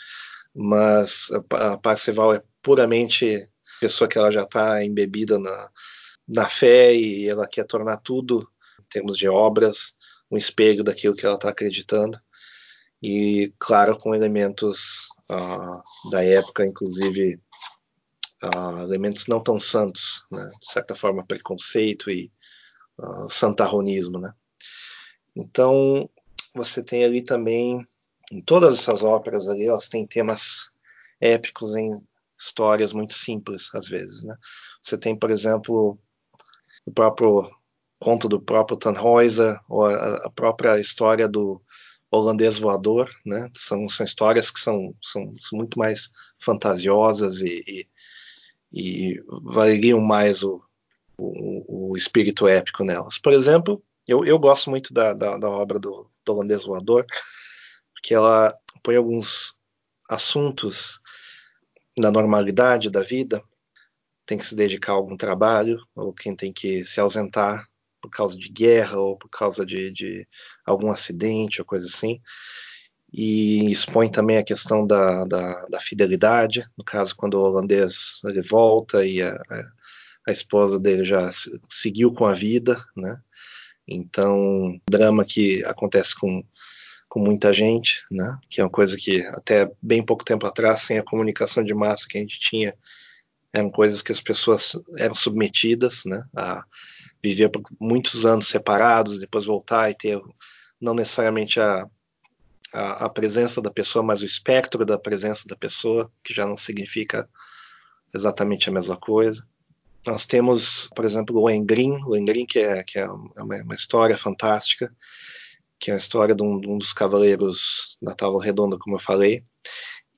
mas a Parcival é puramente pessoa que ela já está embebida na, na fé e ela quer tornar tudo, em termos de obras, um espelho daquilo que ela está acreditando. E, claro, com elementos uh, da época, inclusive uh, elementos não tão santos, né? de certa forma preconceito e uh, santarronismo. Né? Então você tem ali também, em todas essas óperas ali, elas têm temas épicos em histórias muito simples às vezes. Né? Você tem, por exemplo, o próprio conto do próprio Tannhäuser, ou a, a própria história do holandês voador, né? São, são histórias que são, são, são muito mais fantasiosas e, e, e valeriam mais o, o, o, espírito épico nelas. Por exemplo, eu, eu gosto muito da, da, da obra do, do holandês voador, porque ela põe alguns assuntos na normalidade da vida, tem que se dedicar a algum trabalho, ou quem tem que se ausentar por causa de guerra ou por causa de, de algum acidente ou coisa assim. E expõe também a questão da, da, da fidelidade, no caso, quando o holandês ele volta e a, a esposa dele já seguiu com a vida, né? Então, drama que acontece com, com muita gente, né? Que é uma coisa que até bem pouco tempo atrás, sem a comunicação de massa que a gente tinha, eram coisas que as pessoas eram submetidas, né? A viver por muitos anos separados, depois voltar e ter não necessariamente a, a, a, presença da pessoa, mas o espectro da presença da pessoa, que já não significa exatamente a mesma coisa. Nós temos, por exemplo, o Engrin, o Engrin que é, que é uma, uma, história fantástica, que é a história de um, de um dos cavaleiros da Távola Redonda, como eu falei,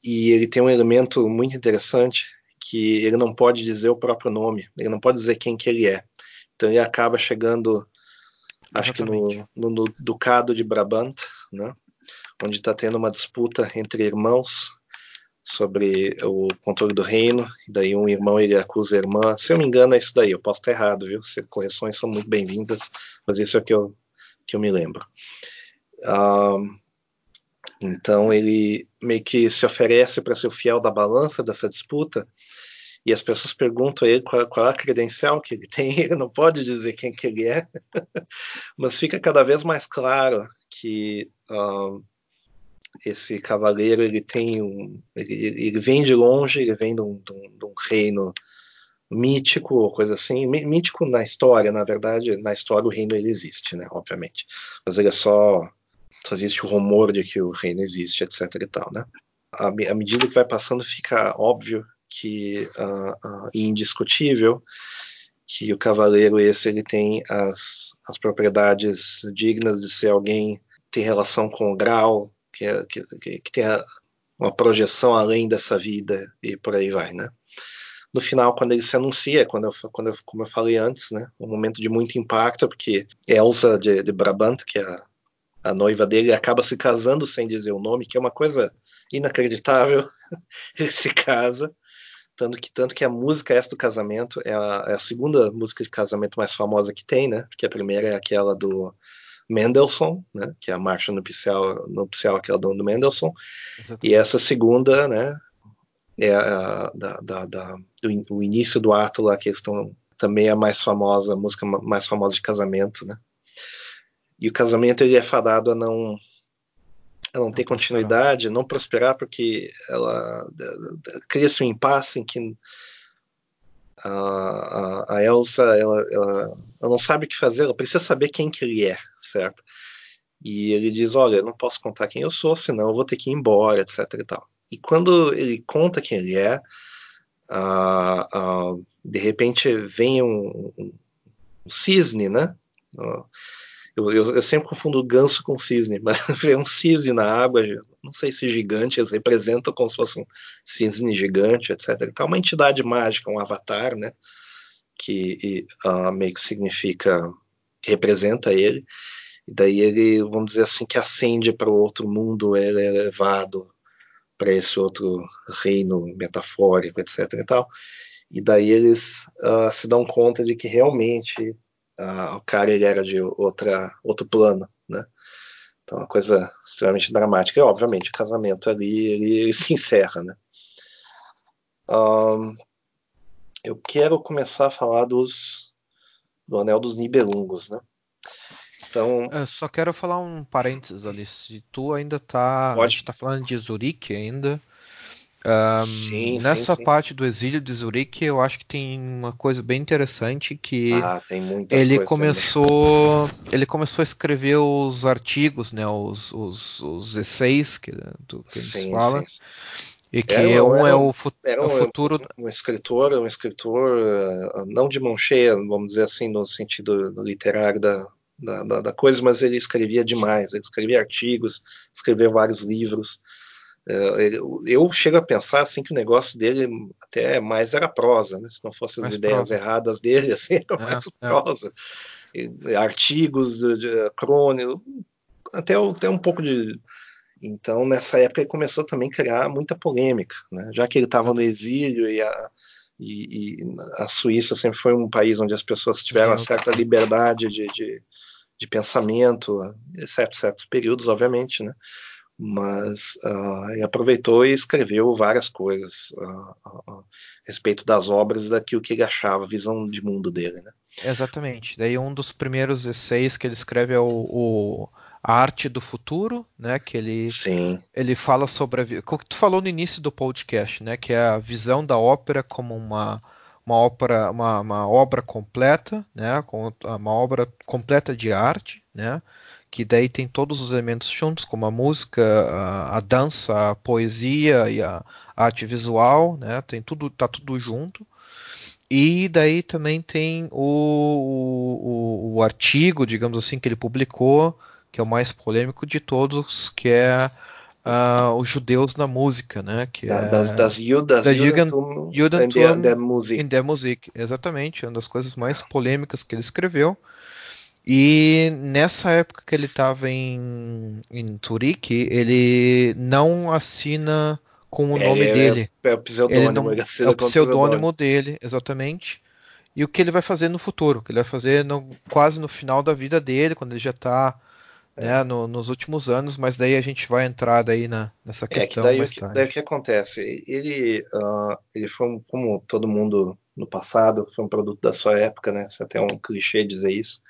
e ele tem um elemento muito interessante que ele não pode dizer o próprio nome, ele não pode dizer quem que ele é. Então ele acaba chegando, acho Exatamente. que no, no, no, Ducado de Brabant, né, onde está tendo uma disputa entre irmãos sobre o controle do reino, e daí um irmão ele acusa a irmã, se eu me engano é isso daí, eu posso estar errado, viu? Se correções são muito bem-vindas, mas isso é o que eu, que eu me lembro. Então ele meio que se oferece para ser o fiel da balança dessa disputa. E as pessoas perguntam a ele qual, qual, é a credencial que ele tem, ele não pode dizer quem que ele é, mas fica cada vez mais claro que uh, esse cavaleiro ele tem um, ele, ele, vem de longe, ele vem de um, de um, de um reino mítico coisa assim, mítico na história, na verdade, na história o reino ele existe, né, obviamente, mas ele é só só existe o rumor de que o reino existe, etc e tal, né? À, medida que vai passando fica óbvio que uh, uh, indiscutível que o cavaleiro esse ele tem as, as propriedades dignas de ser alguém tem relação com o grau que, é, que, que, tem uma projeção além dessa vida e por aí vai, né? No final, quando ele se anuncia, quando eu, quando eu, como eu falei antes, né, um momento de muito impacto, porque Elsa de, de Brabant, que é a, a noiva dele, acaba se casando sem dizer o nome, que é uma coisa inacreditável. ele se casa tanto que, tanto que a música essa do casamento é a, é a, segunda música de casamento mais famosa que tem, né? Porque a primeira é aquela do Mendelssohn, né? Que é a marcha nupcial, nupcial aquela do, do Mendelssohn. Exatamente. E essa segunda, né? É a, da, da, da, do, o início do ato lá, que eles estão também é a mais famosa, a música mais famosa de casamento, né? E o casamento ele é fadado a não ela não ter continuidade, não prosperar, porque ela cria-se um impasse em que a, a, a Elsa ela, ela, ela, não sabe o que fazer, ela precisa saber quem que ele é, certo? E ele diz, olha, não posso contar quem eu sou, senão eu vou ter que ir embora, etc e tal. E quando ele conta quem ele é, uh, uh, de repente vem um, um, um cisne, né? Uh, eu, eu, eu, sempre confundo ganso com cisne, mas é um cisne na água, não sei se gigante, eles representam como se fosse um cisne gigante, etc. Então, uma entidade mágica, um avatar, né? Que uh, meio que significa, representa ele. E daí ele, vamos dizer assim, que ascende para o outro mundo, ele é levado para esse outro reino metafórico, etc. E, tal. e daí eles uh, se dão conta de que realmente o cara ele era de outra, outro plano, né? Então, uma coisa extremamente dramática. E, obviamente, o casamento ali ele, ele se encerra, né? Um, eu quero começar a falar dos do Anel dos Nibelungos, né? Então, eu só quero falar um parênteses ali. Se tu ainda tá, pode. a gente tá falando de Zurique ainda, um, sim, nessa sim, parte sim. do exílio de Zurique, eu acho que tem uma coisa bem interessante que ah, ele começou, também. ele começou a escrever os artigos, né, os, os, os essays que, do, que sim, fala. E que era, um era, é o, era um, o futuro. Um, um, escritor, um escritor ah, não de mão cheia, vamos dizer assim, no sentido literário da, da, da, da coisa, mas ele escrevia demais. Ele escrevia artigos, escreveu vários livros. É, eu chego a pensar assim que o negócio dele até mais era prosa, né? Se não fossem as mais ideias prosa. erradas dele, assim, era é, mais é. prosa. E, artigos, de, de crônica, até, até um pouco de. Então, nessa época, ele começou também a criar muita polêmica, né? Já que ele estava no exílio e a, e, e, a Suíça sempre foi um país onde as pessoas tiveram uma certa liberdade de, de, de pensamento, exceto certos períodos, obviamente, né? Mas uh, ele aproveitou e escreveu várias coisas uh, a respeito das obras e daquilo que ele achava, a visão de mundo dele, né? Exatamente. Daí um dos primeiros essays que ele escreve é o, o a arte do futuro, né? Que ele Sim. ele fala sobre a, o que tu falou no início do podcast, né? Que é a visão da ópera como uma uma ópera, uma, uma obra completa, né? Uma obra completa de arte, né? Que daí tem todos os elementos juntos, como a música, a, a dança, a poesia e a, a, arte visual, né? Tem tudo, tá tudo junto. E daí também tem o, o, o, artigo, digamos assim, que ele publicou, que é o mais polêmico de todos, que é uh, os judeus na música, né? Que da, é, das, das, das Judentum, Judentum in der, Musik. In der Musik. Exatamente, uma das coisas mais polêmicas que ele escreveu. E nessa época que ele estava em, em Turique, ele não assina com o é, nome é, dele. É, o pseudônimo, não, é o pseudônimo dele, exatamente. E o que ele vai fazer no futuro, o que ele vai fazer no, quase no final da vida dele, quando ele já está né, no, nos últimos anos, mas daí a gente vai entrar daí na, nessa questão. É que daí, o que, daí o que acontece? Ele, uh, ele foi, um, como todo mundo no passado, foi um produto da sua época, né? Isso é até um clichê dizer isso.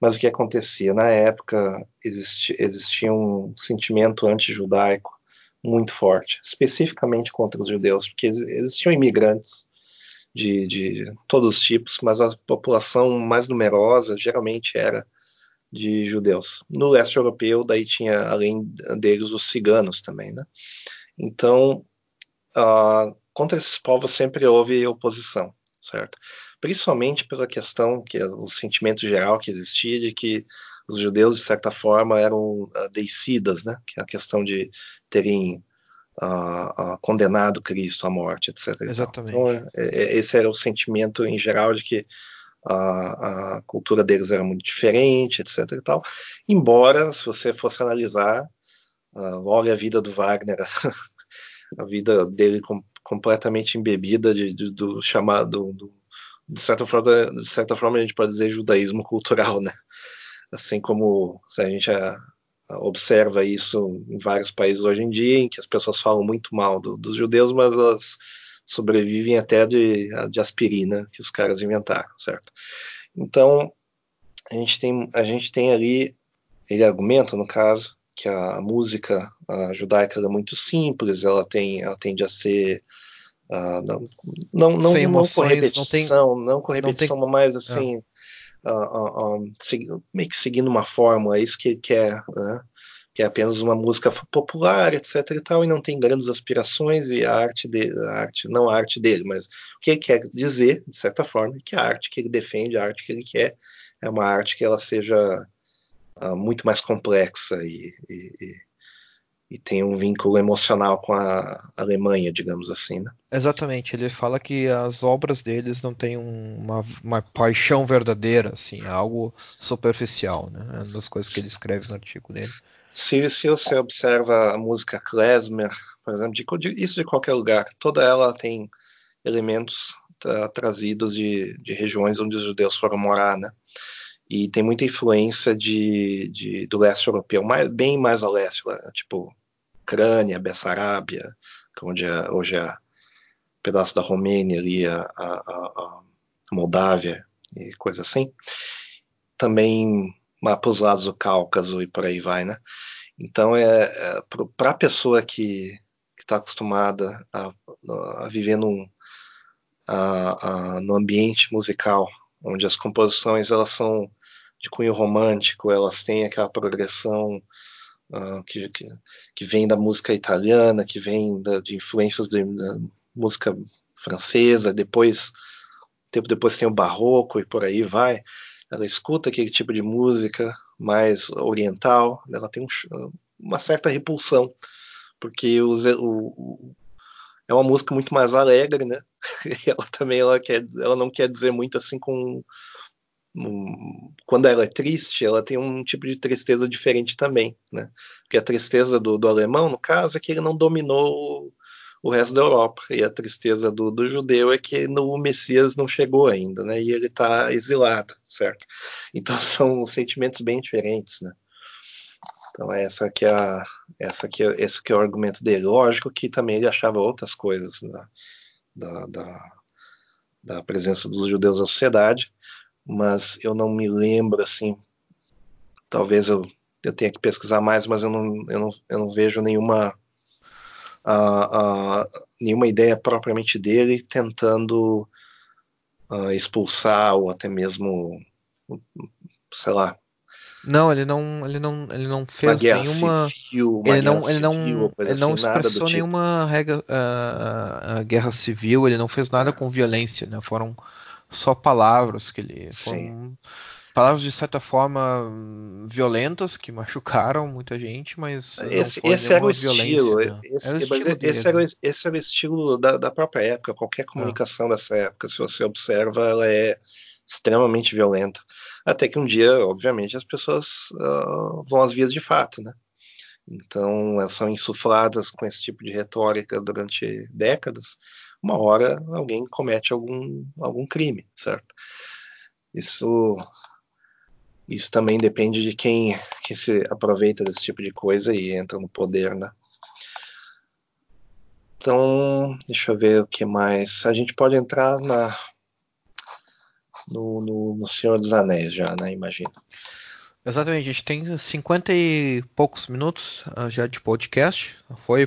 Mas o que acontecia? Na época existia, existia um sentimento anti-judaico muito forte, especificamente contra os judeus, porque existiam imigrantes de, de todos os tipos, mas a população mais numerosa geralmente era de judeus. No leste europeu, daí tinha, além deles, os ciganos também, né? Então, uh, contra esses povos sempre houve oposição, certo? Principalmente pela questão, que é o sentimento geral que existia de que os judeus, de certa forma, eram uh, deicidas, né? Que é a questão de terem uh, uh, condenado Cristo à morte, etc. Exatamente. Então, é, esse era o sentimento em geral de que a, a, cultura deles era muito diferente, etc. E tal. Embora, se você fosse analisar, uh, olha a vida do Wagner, a vida dele com, completamente embebida de, de, do chamado, do, de, certa forma, de certa forma a gente pode dizer judaísmo cultural, né? Assim como a gente a, observa isso em vários países hoje em dia, em que as pessoas falam muito mal do, dos judeus, mas elas sobrevivem até de, de aspirina que os caras inventaram, certo? Então, a gente tem, a gente tem ali, ele argumenta, no caso, que a música a judaica é muito simples, ela, tem, ela tende a ser uh, não, não, não, emoções, não, com repetição, não, tem, não com repetição, tem, mas assim, uh, uh, meio que seguindo uma fórmula, é isso que ele quer, né? que é apenas uma música popular, etc e tal, e não tem grandes aspirações e a arte dele, a arte, não a arte dele, mas o que ele quer dizer, de certa forma, é que a arte que ele defende, a arte que ele quer, é uma arte que ela seja uh, muito mais complexa e, e, e, e tem um vínculo emocional com a Alemanha, digamos assim, né? Exatamente, ele fala que as obras deles não têm uma, uma paixão verdadeira, assim, é algo superficial, né? É uma das coisas que ele escreve no artigo dele. Se, se você observa a música klezmer, por exemplo, de, isso de qualquer lugar, toda ela tem elementos tá, trazidos de, de regiões onde os judeus foram morar, né? E tem muita influência de, de do leste europeu, mais, bem mais a leste, tipo Ucrânia, Bessarábia, onde é, hoje é um pedaço da Romênia ali, a, a, a Moldávia e coisa assim. Também para os lados do Cáucaso e por aí vai, né? Então, é, é para a pessoa que está acostumada a, a, viver num, a, a, no ambiente musical, onde as composições elas são de cunho romântico, elas têm aquela progressão uh, que, que, que, vem da música italiana, que vem da, de influências de, da música francesa, depois tempo depois tem o barroco e por aí vai ela escuta aquele tipo de música mais oriental, ela tem um, uma certa repulsão, porque o, é uma música muito mais alegre, né? E ela também ela quer, ela não quer dizer muito assim com um, quando ela é triste, ela tem um tipo de tristeza diferente também, né? Porque a tristeza do, do alemão, no caso, é que ele não dominou o resto da Europa. E a tristeza do, do judeu é que no, o Messias não chegou ainda, né? E ele está exilado, certo? Então são sentimentos bem diferentes, né? Então essa que é a, essa que é, esse que é o argumento dele. Lógico que também ele achava outras coisas né? da, da, da presença dos judeus na sociedade, mas eu não me lembro assim. Talvez eu, eu tenha que pesquisar mais, mas eu não, eu não, eu não vejo nenhuma uh, nenhuma ideia propriamente dele tentando uh, expulsar ou até mesmo, sei lá. Não, ele não, ele não, ele não fez nenhuma. Civil, ele não, ele não, civil, ele não assim, expressou tipo. nenhuma regra, uh, guerra civil. Ele não fez nada com violência, né? Foram só palavras que ele. Foram, palavras de certa forma violentas que machucaram muita gente, mas esse, esse era o estilo, né? esse, era o estilo esse, era, esse era o estilo da, da própria época. Qualquer comunicação ah. dessa época, se você observa, ela é extremamente violenta. Até que um dia, obviamente, as pessoas uh, vão às vias de fato, né? Então, elas são insufladas com esse tipo de retórica durante décadas. Uma hora alguém comete algum, algum crime, certo? Isso isso também depende de quem, que se aproveita desse tipo de coisa e entra no poder, né? Então, deixa eu ver o que mais. A gente pode entrar na, no, no, no Senhor dos Anéis já, né? Imagino. Exatamente, a gente tem 50 e poucos minutos uh, já de podcast. Foi,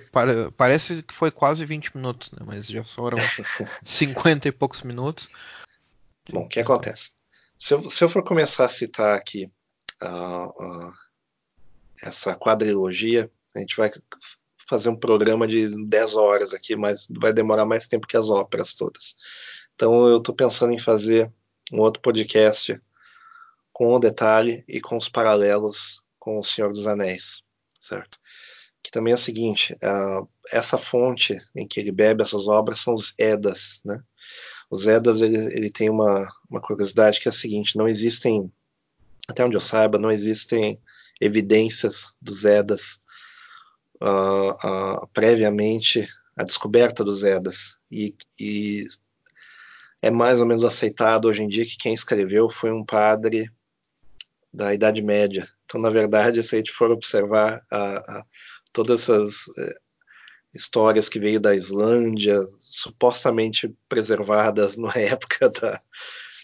parece que foi quase 20 minutos, né? mas já foram 50 e poucos minutos. Bom, o que acontece? Se eu, se eu for começar a citar aqui uh, uh, essa quadrilogia, a gente vai fazer um programa de 10 horas aqui, mas vai demorar mais tempo que as óperas todas. Então eu estou pensando em fazer um outro podcast com o detalhe e com os paralelos com o Senhor dos Anéis, certo? Que também é o seguinte, uh, essa fonte em que ele bebe essas obras são os Edas, né? Os Edas, ele, ele tem uma, uma curiosidade que é a seguinte, não existem, até onde eu saiba, não existem evidências dos Edas uh, uh, previamente a descoberta dos Edas e, e, é mais ou menos aceitado hoje em dia que quem escreveu foi um padre da Idade Média. Então, na verdade, se a gente for observar a, a, todas essas é, histórias que veio da Islândia, supostamente preservadas na época da,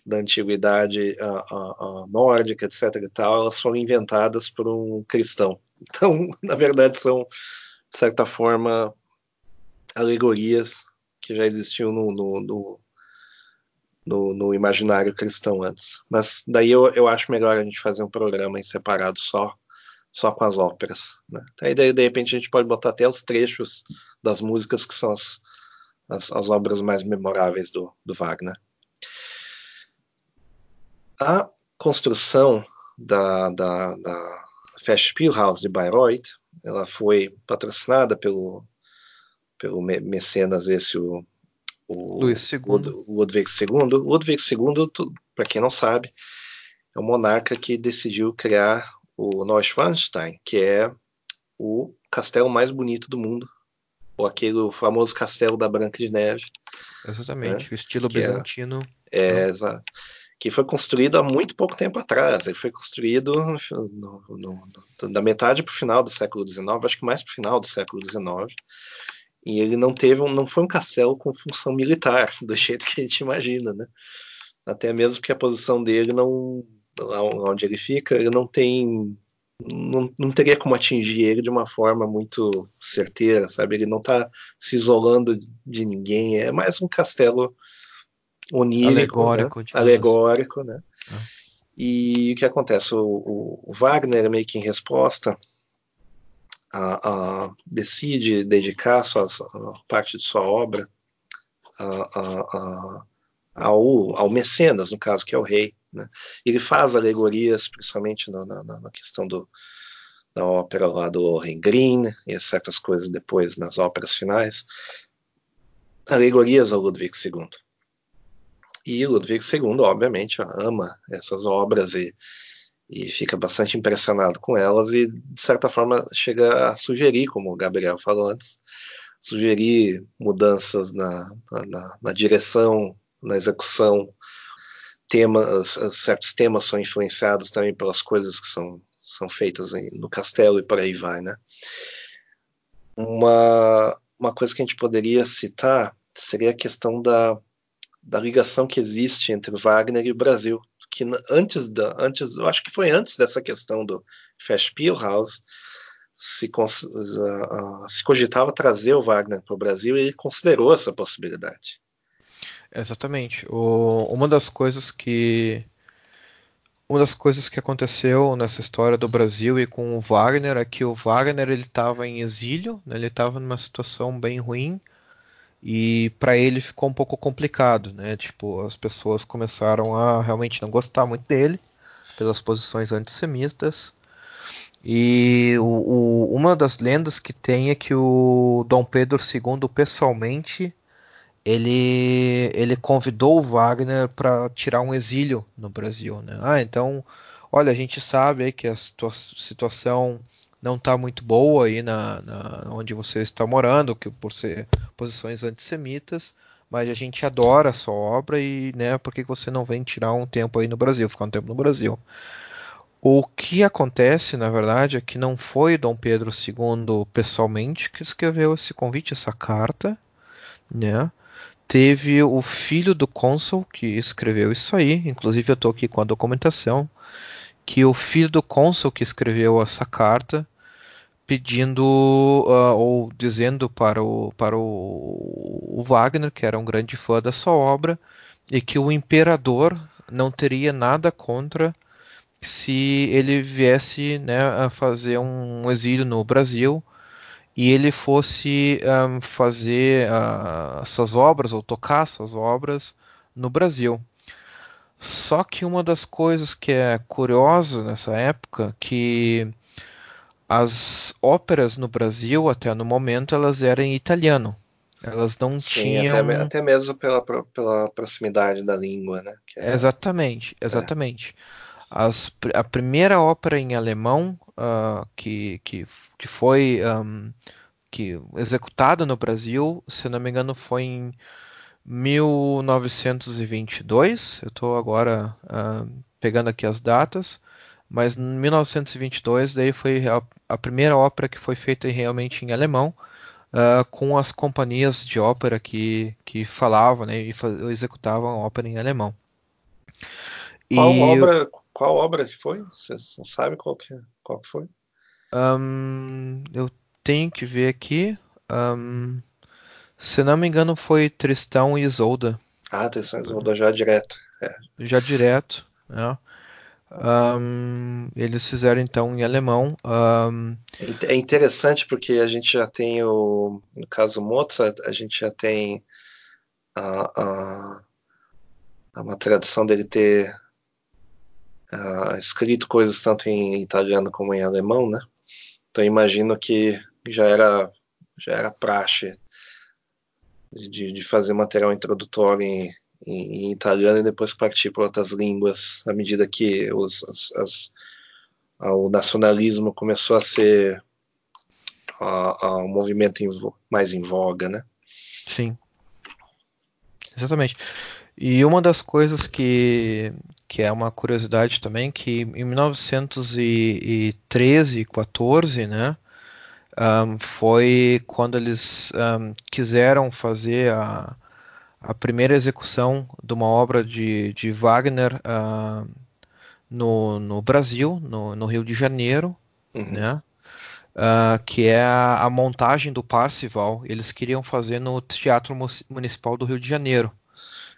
da antiguidade a, a, a nórdica, etc. E tal, elas foram inventadas por um cristão. Então, na verdade, são, de certa forma, alegorias que já existiam no, no, no, no, no imaginário cristão antes. Mas daí eu, eu acho melhor a gente fazer um programa em separado só só com as óperas. Né? Aí daí, de repente a gente pode botar até os trechos das músicas que são as, as, as obras mais memoráveis do, do Wagner. A construção da, da, da Festspielhaus de Bayreuth, ela foi patrocinada pelo, pelo mecenas esse, o, o Luís II. Ludwig II. Ludwig II, para quem não sabe, é o monarca que decidiu criar o Neuschwanstein, que é o castelo mais bonito do mundo, ou aquele famoso castelo da Branca de Neve. Exatamente, né? o estilo que é bizantino. É, é exato que foi construído há muito pouco tempo atrás. Ele foi construído no, no, no, da metade para o final do século XIX, acho que mais para o final do século XIX. E ele não teve, um, não foi um castelo com função militar, do jeito que a gente imagina, né? Até mesmo porque a posição dele não, lá onde ele fica, ele não tem, não, não teria como atingir ele de uma forma muito certeira, sabe? Ele não está se isolando de ninguém. É mais um castelo onírico, alegórico, né? alegórico, assim. né? Ah. E o que acontece? O, o, Wagner, meio que em resposta, a, a, decide dedicar sua, parte de sua obra ao, ao, mecenas, no caso, que é o rei. Né? Ele faz alegorias, principalmente na, na, na questão do, da ópera lá do Lohengrin e certas coisas depois nas óperas finais, alegorias ao Ludwig II. E Ludwig II, obviamente, ama essas obras e, e fica bastante impressionado com elas e, de certa forma, chega a sugerir, como o Gabriel falou antes, sugerir mudanças na, na, na direção, na execução. Temas, certos temas são influenciados também pelas coisas que são, são feitas no castelo e por aí vai, né? Uma, uma coisa que a gente poderia citar seria a questão da da ligação que existe entre Wagner e o Brasil, que antes da, antes, eu acho que foi antes dessa questão do Festspielhaus, se, se cogitava trazer o Wagner para o Brasil e ele considerou essa possibilidade. Exatamente. O, uma das coisas que uma das coisas que aconteceu nessa história do Brasil e com o Wagner é que o Wagner ele estava em exílio, né, ele estava numa situação bem ruim e para ele ficou um pouco complicado, né? Tipo, as pessoas começaram a realmente não gostar muito dele pelas posições antissemitas. E o, o, uma das lendas que tem é que o Dom Pedro II pessoalmente ele, ele convidou o Wagner para tirar um exílio no Brasil, né? Ah, então, olha, a gente sabe que a situa situação não está muito boa aí na, na, onde você está morando, que por ser posições antissemitas, mas a gente adora a sua obra e, né, por que você não vem tirar um tempo aí no Brasil, ficar um tempo no Brasil? O que acontece, na verdade, é que não foi Dom Pedro II pessoalmente que escreveu esse convite, essa carta, né? Teve o filho do cônsul que escreveu isso aí, inclusive eu estou aqui com a documentação, que o filho do cônsul que escreveu essa carta pedindo uh, ou dizendo para o, para o, o, Wagner, que era um grande fã da sua obra, e que o imperador não teria nada contra se ele viesse né, a fazer um exílio no Brasil e ele fosse um, fazer uh, suas obras ou tocar suas obras no Brasil. Só que uma das coisas que é curiosa nessa época que as óperas no Brasil, até no momento, elas eram em italiano. Elas não Sim, tinham. Até, até mesmo pela, pela proximidade da língua, né? É... Exatamente, exatamente. É. As, a primeira ópera em alemão uh, que, que, que foi um, que, executada no Brasil, se não me engano, foi em 1922. Eu estou agora uh, pegando aqui as datas mas em 1922 daí foi a, a, primeira ópera que foi feita realmente em alemão, uh, com as companhias de ópera que, que falavam né, e executavam a ópera em alemão. Qual e, obra, qual obra que foi? Você não sabe qual que, qual que foi? Um, eu tenho que ver aqui. Um, se não me engano, foi Tristão e Isolda. Ah, Tristão e Isolda já direto. É. Já direto. É. Um, eles fizeram então em alemão. Um... É interessante porque a gente já tem o, no caso Mozart, a gente já tem a, a, uma tradição dele ter uh, escrito coisas tanto em italiano como em alemão, né? Então imagino que já era já era praxe de, de fazer material introdutório em, em, italiano e depois partir para outras línguas à medida que os, as, as, o nacionalismo começou a ser a, a um movimento em, mais em voga, né? Sim, exatamente. E uma das coisas que, que é uma curiosidade também, que em 1913 e 14, né, um, foi quando eles um, quiseram fazer a, a primeira execução de uma obra de, de Wagner uh, no, no Brasil, no, no, Rio de Janeiro, uhum. né? Uh, que é a, a, montagem do Parcival. Eles queriam fazer no Teatro Municipal do Rio de Janeiro.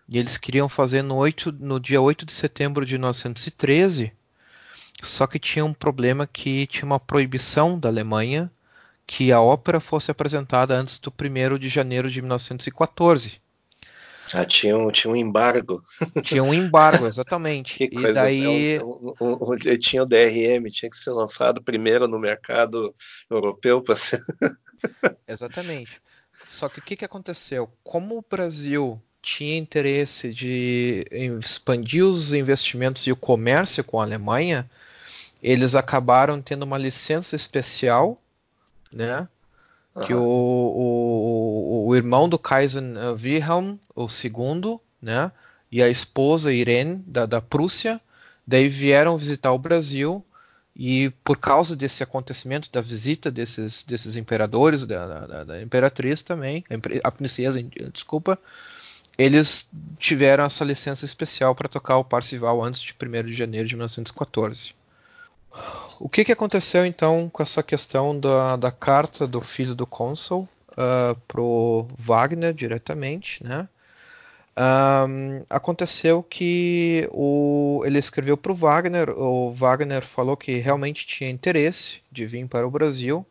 E eles queriam fazer no, 8, no dia 8 de setembro de 1913, só que tinha um problema que tinha uma proibição da Alemanha que a ópera fosse apresentada antes do 1 de janeiro de 1914. Ah, tinha um, tinha um embargo. Tinha um embargo, exatamente. que coisa, e daí... Um, um, um, tinha o DRM, tinha que ser lançado primeiro no mercado europeu para ser... Exatamente. Só que o que, que aconteceu? Como o Brasil tinha interesse de expandir os investimentos e o comércio com a Alemanha, eles acabaram tendo uma licença especial, né? Que o, o, o, irmão do Kaiser eh, Wilhelm, o segundo, né, e a esposa Irene da, da Prússia, daí vieram visitar o Brasil e por causa desse acontecimento da visita desses, desses imperadores, da, da, da imperatriz também, a princesa, desculpa, eles tiveram essa licença especial para tocar o Parcival antes de 1 de janeiro de 1914. O que, que aconteceu então com essa questão da, da carta do filho do cônsul uh, pro Wagner diretamente, né? Um, aconteceu que o, ele escreveu para o Wagner, o Wagner falou que realmente tinha interesse de vir para o Brasil,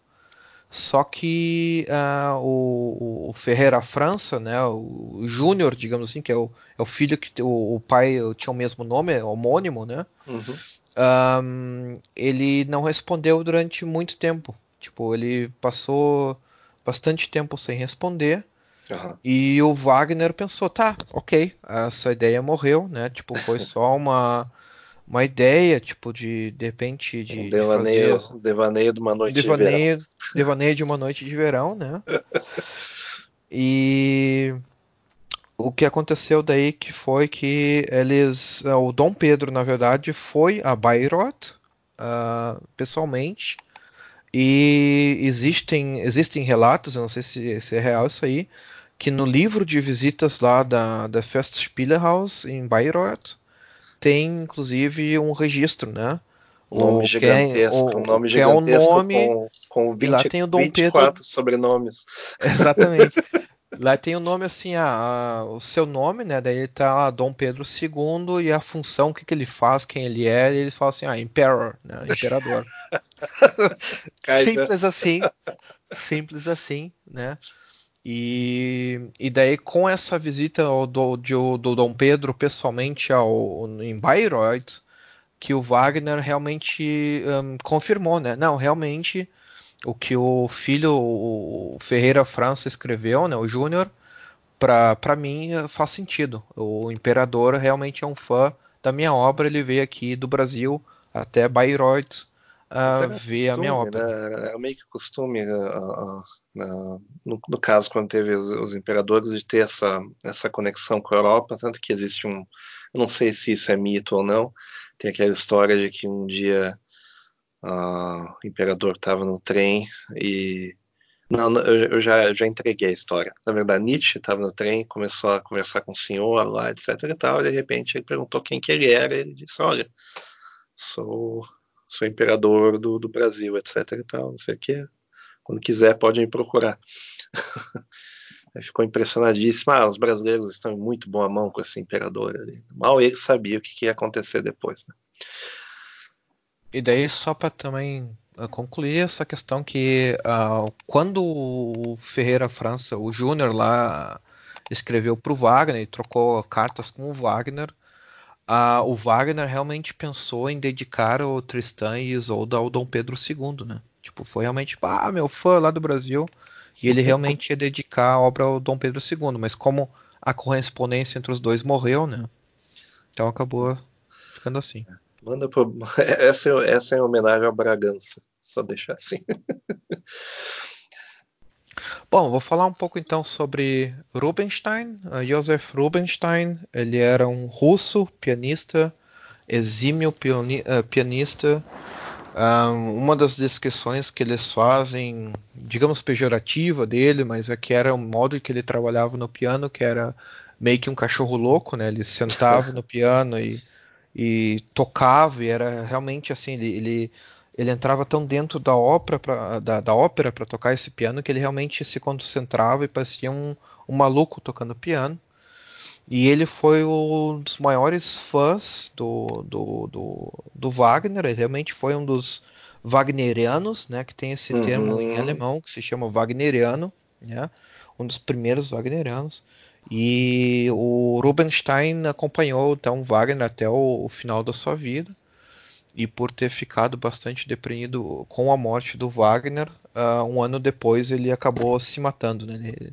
só que uh, o, o, Ferreira França, né, o, Júnior, digamos assim, que é o, é o filho que o, o pai tinha o mesmo nome, é homônimo, né? Uhum um, ele não respondeu durante muito tempo. Tipo, ele passou bastante tempo sem responder. Uhum. E o Wagner pensou, tá, ok, essa ideia morreu, né? Tipo, foi só uma, uma ideia, tipo, de de repente de, um devaneio, de fazer... devaneio de uma noite devaneio, de verão. Devaneio de uma noite de verão, né? e o que aconteceu daí que foi que eles, o Dom Pedro, na verdade, foi a Bayreuth, uh, pessoalmente. E existem, existem relatos, eu não sei se, se, é real isso aí, que no livro de visitas lá da, da Festspielhaus em Bayreuth tem inclusive um registro, né? Nome gigantesco, é, o, nome gigantesco é o nome, com, com 20, lá tem o Dom 24 Pedro, sobrenomes. Exatamente. Lá tem o nome assim, a, a, o seu nome, né? Daí tá lá Dom Pedro II e a função, o que, que ele faz, quem ele é, e eles falam assim, ah, Emperor, né? Imperador. simples assim. Simples assim, né? E, e daí com essa visita do, do, do Dom Pedro pessoalmente ao, em Bayreuth, que o Wagner realmente um, confirmou, né? Não, realmente o que o filho, o Ferreira França escreveu, né, o Júnior, para mim faz sentido. O imperador realmente é um fã da minha obra, ele veio aqui do Brasil até Bayreuth uh, ver costume, a minha obra. Né? É meio que costume, uh, uh, no, no, caso, quando teve os, os, imperadores, de ter essa, essa conexão com a Europa, tanto que existe um. Eu não sei se isso é mito ou não, tem aquela história de que um dia Uh, o imperador estava no trem e. Não, eu, eu já, já entreguei a história. Na verdade, Nietzsche estava no trem, começou a conversar com o senhor lá, etc e tal, e de repente ele perguntou quem que ele era, e ele disse, olha, sou, sou imperador do, do Brasil, etc e tal, não sei o que. Quando quiser, pode me procurar. Ficou impressionadíssimo. Ah, os brasileiros estão em muito boa mão com esse imperador ali. Mal ele sabia o que, que ia acontecer depois. Né? E daí, só para também uh, concluir essa questão que uh, quando o Ferreira França, o Júnior lá, escreveu para o Wagner e trocou cartas com o Wagner, uh, o Wagner realmente pensou em dedicar o Tristan e Isolda ao Dom Pedro II, né? Tipo, foi realmente, ah, meu fã lá do Brasil, e ele realmente ia dedicar a obra ao Dom Pedro II, mas como a correspondência entre os dois morreu, né? Então acabou ficando assim. Manda pro... essa, é, essa é homenagem ao Bragança. Só deixar assim. Bom, vou falar um pouco então sobre Rubinstein. Uh, Josef Rubinstein, ele era um russo pianista, exímio uh, pianista. Um, uma das descrições que eles fazem, digamos pejorativa dele, mas é que era o modo que ele trabalhava no piano, que era meio que um cachorro louco, né? Ele sentava no piano e e tocava e era realmente assim ele, ele, ele entrava tão dentro da ópera pra, da, da ópera para tocar esse piano que ele realmente se concentrava e parecia um, um maluco tocando piano. E ele foi um dos maiores fãs do, do, do, do Wagner. Ele realmente foi um dos wagnerianos né que tem esse uhum. termo em alemão que se chama wagneriano né um dos primeiros wagnerianos e o Rubinstein acompanhou então Wagner até o, o, final da sua vida. E por ter ficado bastante deprimido com a morte do Wagner, uh, um ano depois ele acabou se matando. Né? Ele,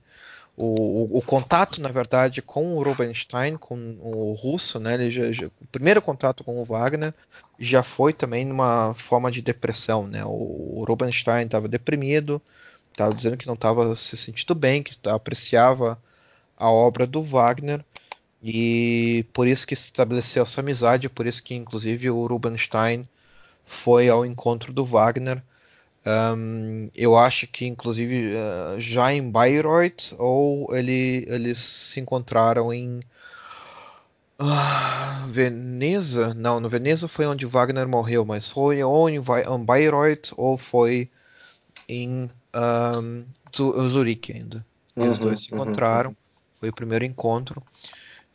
o, o, o, contato, na verdade, com o Rubinstein, com o russo, né? Já, já, o primeiro contato com o Wagner já foi também numa forma de depressão. Né? O, o Rubinstein estava deprimido, estava dizendo que não estava se sentindo bem, que apreciava a obra do Wagner e por isso que se estabeleceu essa amizade, por isso que inclusive o Rubinstein foi ao encontro do Wagner. Um, eu acho que inclusive uh, já em Bayreuth ou ele, eles se encontraram em uh, Veneza? Não, no Veneza foi onde Wagner morreu, mas foi ou em, Bayreuth ou foi em um, Zurique ainda. Uhum, os dois se uhum, encontraram. Uhum. Foi o primeiro encontro.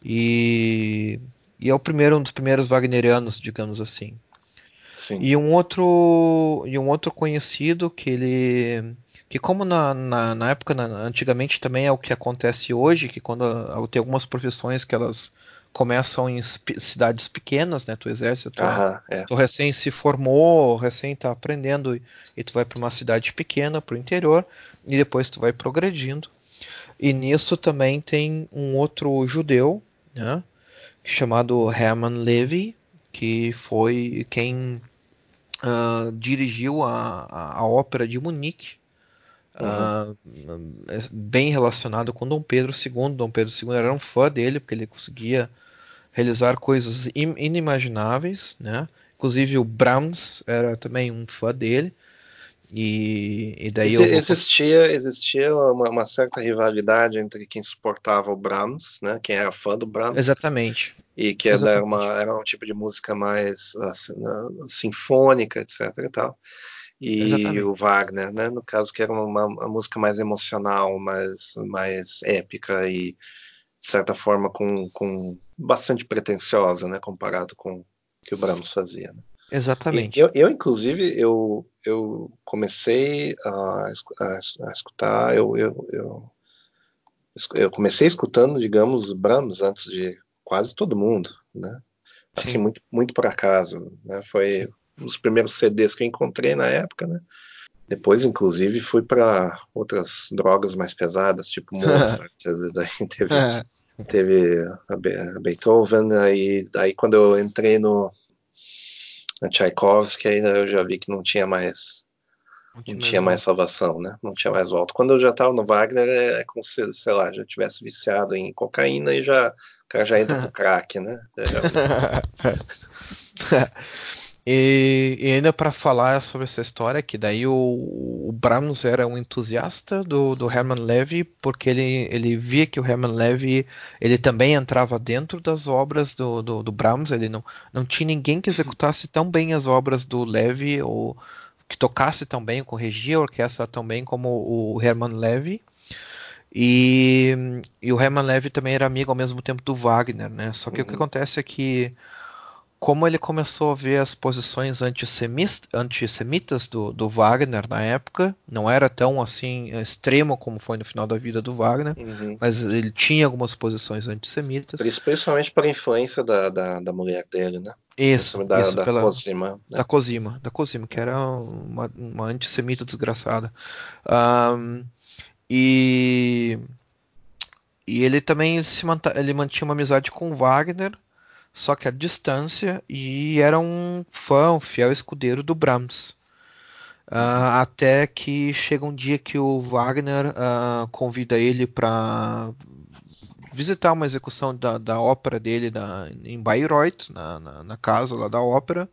E, e é o primeiro, um dos primeiros wagnerianos, digamos assim. Sim. E um outro e um outro conhecido que ele que como na, na, na época na, antigamente também é o que acontece hoje que quando tem algumas profissões que elas começam em cidades pequenas né tu exerce tu, é. tu recém se formou recém está aprendendo e, e tu vai para uma cidade pequena para o interior e depois tu vai progredindo e nisso também tem um outro judeu, né, chamado Hermann Levy, que foi quem uh, dirigiu a, a, a, ópera de Munique, uhum. uh, bem relacionado com Dom Pedro II. Dom Pedro II era um fã dele, porque ele conseguia realizar coisas inimagináveis, né? Inclusive o Brahms era também um fã dele. E, e daí vou- Existia, existia uma, uma certa rivalidade entre quem suportava o Brahms, né, quem era fã do Brahms, Exatamente. e que era, exatamente. uma, era um tipo de música mais assim, né, sinfônica, etc. e tal. E Exatamente. o Wagner, né, no caso que era uma, uma música mais emocional, mais, mais épica e de certa forma com, com bastante pretensiosa, né, comparado com o que o Brahms fazia. né. Exatamente. Eu, eu, inclusive, eu, eu comecei a, a a escutar, eu, eu, eu, eu comecei escutando, digamos, Brahms antes de quase todo mundo, né? Assim, Sim. muito, muito por acaso, né? Foi Sim. um dos primeiros CDs que eu encontrei na época, né? Depois, inclusive, fui para outras drogas mais pesadas, tipo Mozart, daí teve É, teve a Be- a Beethoven, aí, aí quando eu entrei no na Tchaikovsky, aí eu já vi que não tinha mais não não tinha tinha mais salvação, né? Não tinha mais volta. Quando eu já estava no Wagner, é, é como se, sei lá, já tivesse viciado em cocaína e já o cara já entra pro crack, né? É, E, e ainda para falar sobre essa história, que daí o, o Brahms era um entusiasta do, do Hermann Levy, porque ele, ele via que o Hermann Levy ele também entrava dentro das obras do, do, do Brahms, ele não, não tinha ninguém que executasse tão bem as obras do Levy, ou que tocasse tão bem, corrigia a orquestra tão bem como o Hermann Levy. E, e o Hermann Levy também era amigo ao mesmo tempo do Wagner, né? Só que o que Uhum. acontece é que como ele começou a ver as posições antissemitas do, do Wagner na época, não era tão assim extremo como foi no final da vida do Wagner, uhum. mas ele tinha algumas posições antissemitas. Pri- Principalmente por influência da, da, da mulher dele, né? Isso, da, isso, da pela, Cosima, né? da Cosima, da Cosima, que era uma, uma antissemita desgraçada. Ahn, e, e ele também se manta, ele mantinha uma amizade com o Wagner, só que à distância, e era um fã, um fiel escudeiro do Brahms. Ah, até que chega um dia que o Wagner ah, convida ele para visitar uma execução da, da ópera dele da, em Bayreuth, na, na, na casa lá da ópera.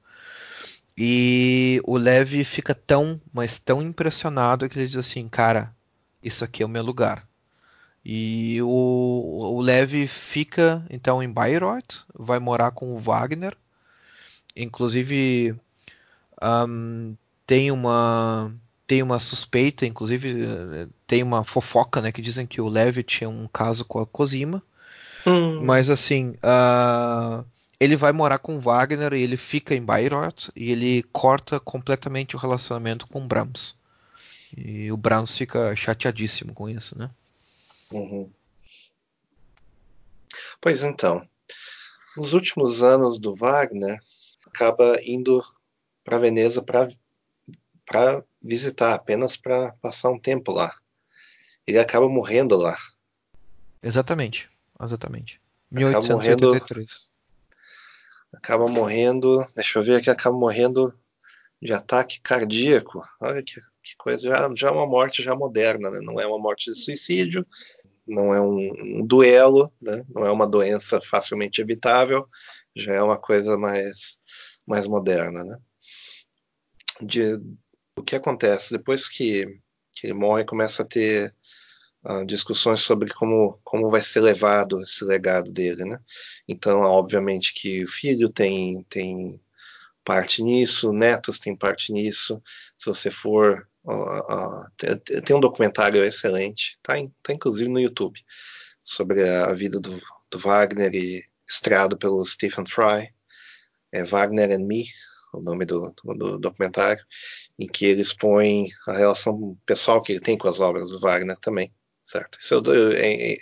E o Levi fica tão, mas tão impressionado que ele diz assim, cara, isso aqui é o meu lugar. E o, o Levi fica então em Bayreuth, vai morar com o Wagner. Inclusive ahm, tem uma tem uma suspeita, inclusive tem uma fofoca, né, que dizem que o Levi tinha um caso com a Cosima. Hum, Mas assim, ah, ele vai morar com Wagner e ele fica em Bayreuth e ele corta completamente o relacionamento com Brahms. E o Brahms fica chateadíssimo com isso, né? Uhum. Pois então, nos últimos anos do Wagner, acaba indo para Veneza para visitar, apenas para passar um tempo lá. Ele acaba morrendo lá. Exatamente, exatamente. Acaba morrendo, 1883. acaba morrendo, deixa eu ver aqui, acaba morrendo de ataque cardíaco. Olha que, que coisa, já, já é uma morte já moderna, né? Não é uma morte de suicídio, não é um, um duelo, né? não é uma doença facilmente evitável, já é uma coisa mais, mais moderna, né? De, o que acontece depois que, que ele morre, começa a ter uh, discussões sobre como, como vai ser levado esse legado dele, né? Então, obviamente que o filho tem, tem parte nisso, netos têm parte nisso. Se você for. Tem, um documentário excelente, tá, tá, inclusive no YouTube, sobre a vida do, do Wagner e estrado pelo Stephen Fry. É Wagner and Me, o nome do, do, do, documentário, em que ele expõe a relação pessoal que ele tem com as obras do Wagner também, certo? Isso eu, é, é,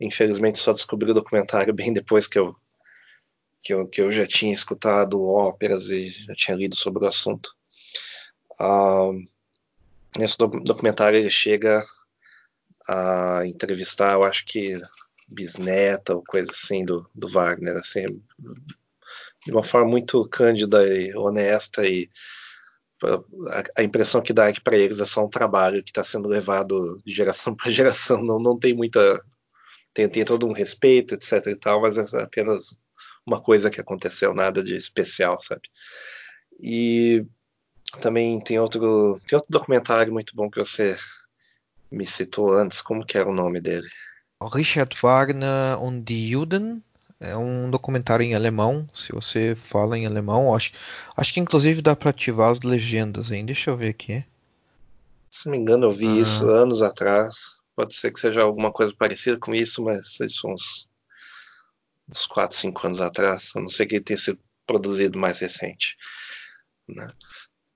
infelizmente só descobri o documentário bem depois que eu que eu, que eu já tinha escutado óperas e já tinha lido sobre o assunto. Uh, nesse documentário ele chega a entrevistar, eu acho que bisneta ou coisa assim do, do Wagner, assim, de uma forma muito cândida e honesta e a, impressão que dá é que para eles é só um trabalho que está sendo levado de geração para geração, não, não tem muita tem, tem todo um respeito, etc e tal, mas é apenas uma coisa que aconteceu, nada de especial, sabe? E também tem outro, tem outro documentário muito bom que você me citou antes, como que era o nome dele? Richard Wagner und die Juden. É um documentário em alemão, se você fala em alemão. Acho, acho que inclusive dá para ativar as legendas aí. Deixa eu ver aqui. Se não me engano, eu vi ah. isso anos atrás. Pode ser que seja alguma coisa parecida com isso, mas isso são uns, uns 4, 5 anos atrás. Eu não sei que tenha sido produzido mais recente. Né?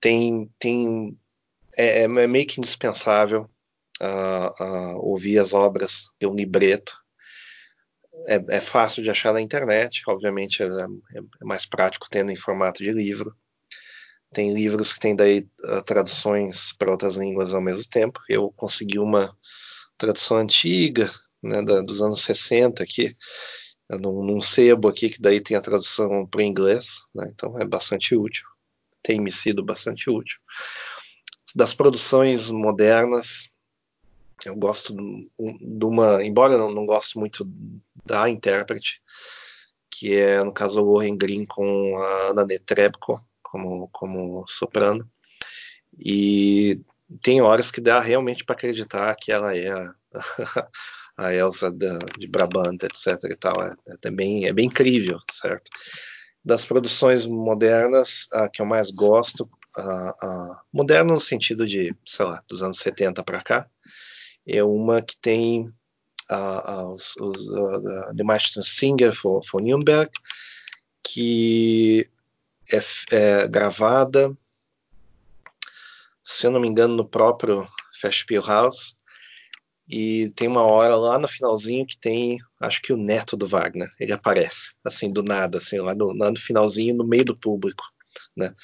Tem, tem é, é, meio que indispensável uh, uh, ouvir as obras de um libreto. É, é, fácil de achar na internet, obviamente é, é, mais prático tendo em formato de livro. Tem livros que têm daí uh, traduções para outras línguas ao mesmo tempo. Eu consegui uma tradução antiga, né, da, dos anos 60 aqui, num, num, sebo aqui que daí tem a tradução para o inglês, né, então é bastante útil. Tem me sido bastante útil. Das produções modernas, eu gosto de uma, embora eu não goste muito da intérprete, que é no caso o Loren Green com a Ana Netrebko como, como soprano. E tem horas que dá realmente para acreditar que ela é a, a Elsa da, de Brabant, etc. E tal. É, é, é bem incrível, certo? Das produções modernas, a que eu mais gosto, a, a, moderna no sentido de, sei lá, dos anos 70 para cá, é uma que tem uh, os, os uh, The Master Singer for, for Nürnberg, que é, é, gravada, se eu não me engano, no próprio Festspielhaus, e tem uma hora lá no finalzinho que tem, acho que o neto do Wagner, ele aparece, assim, do nada, assim, lá no, lá no finalzinho, no meio do público, né?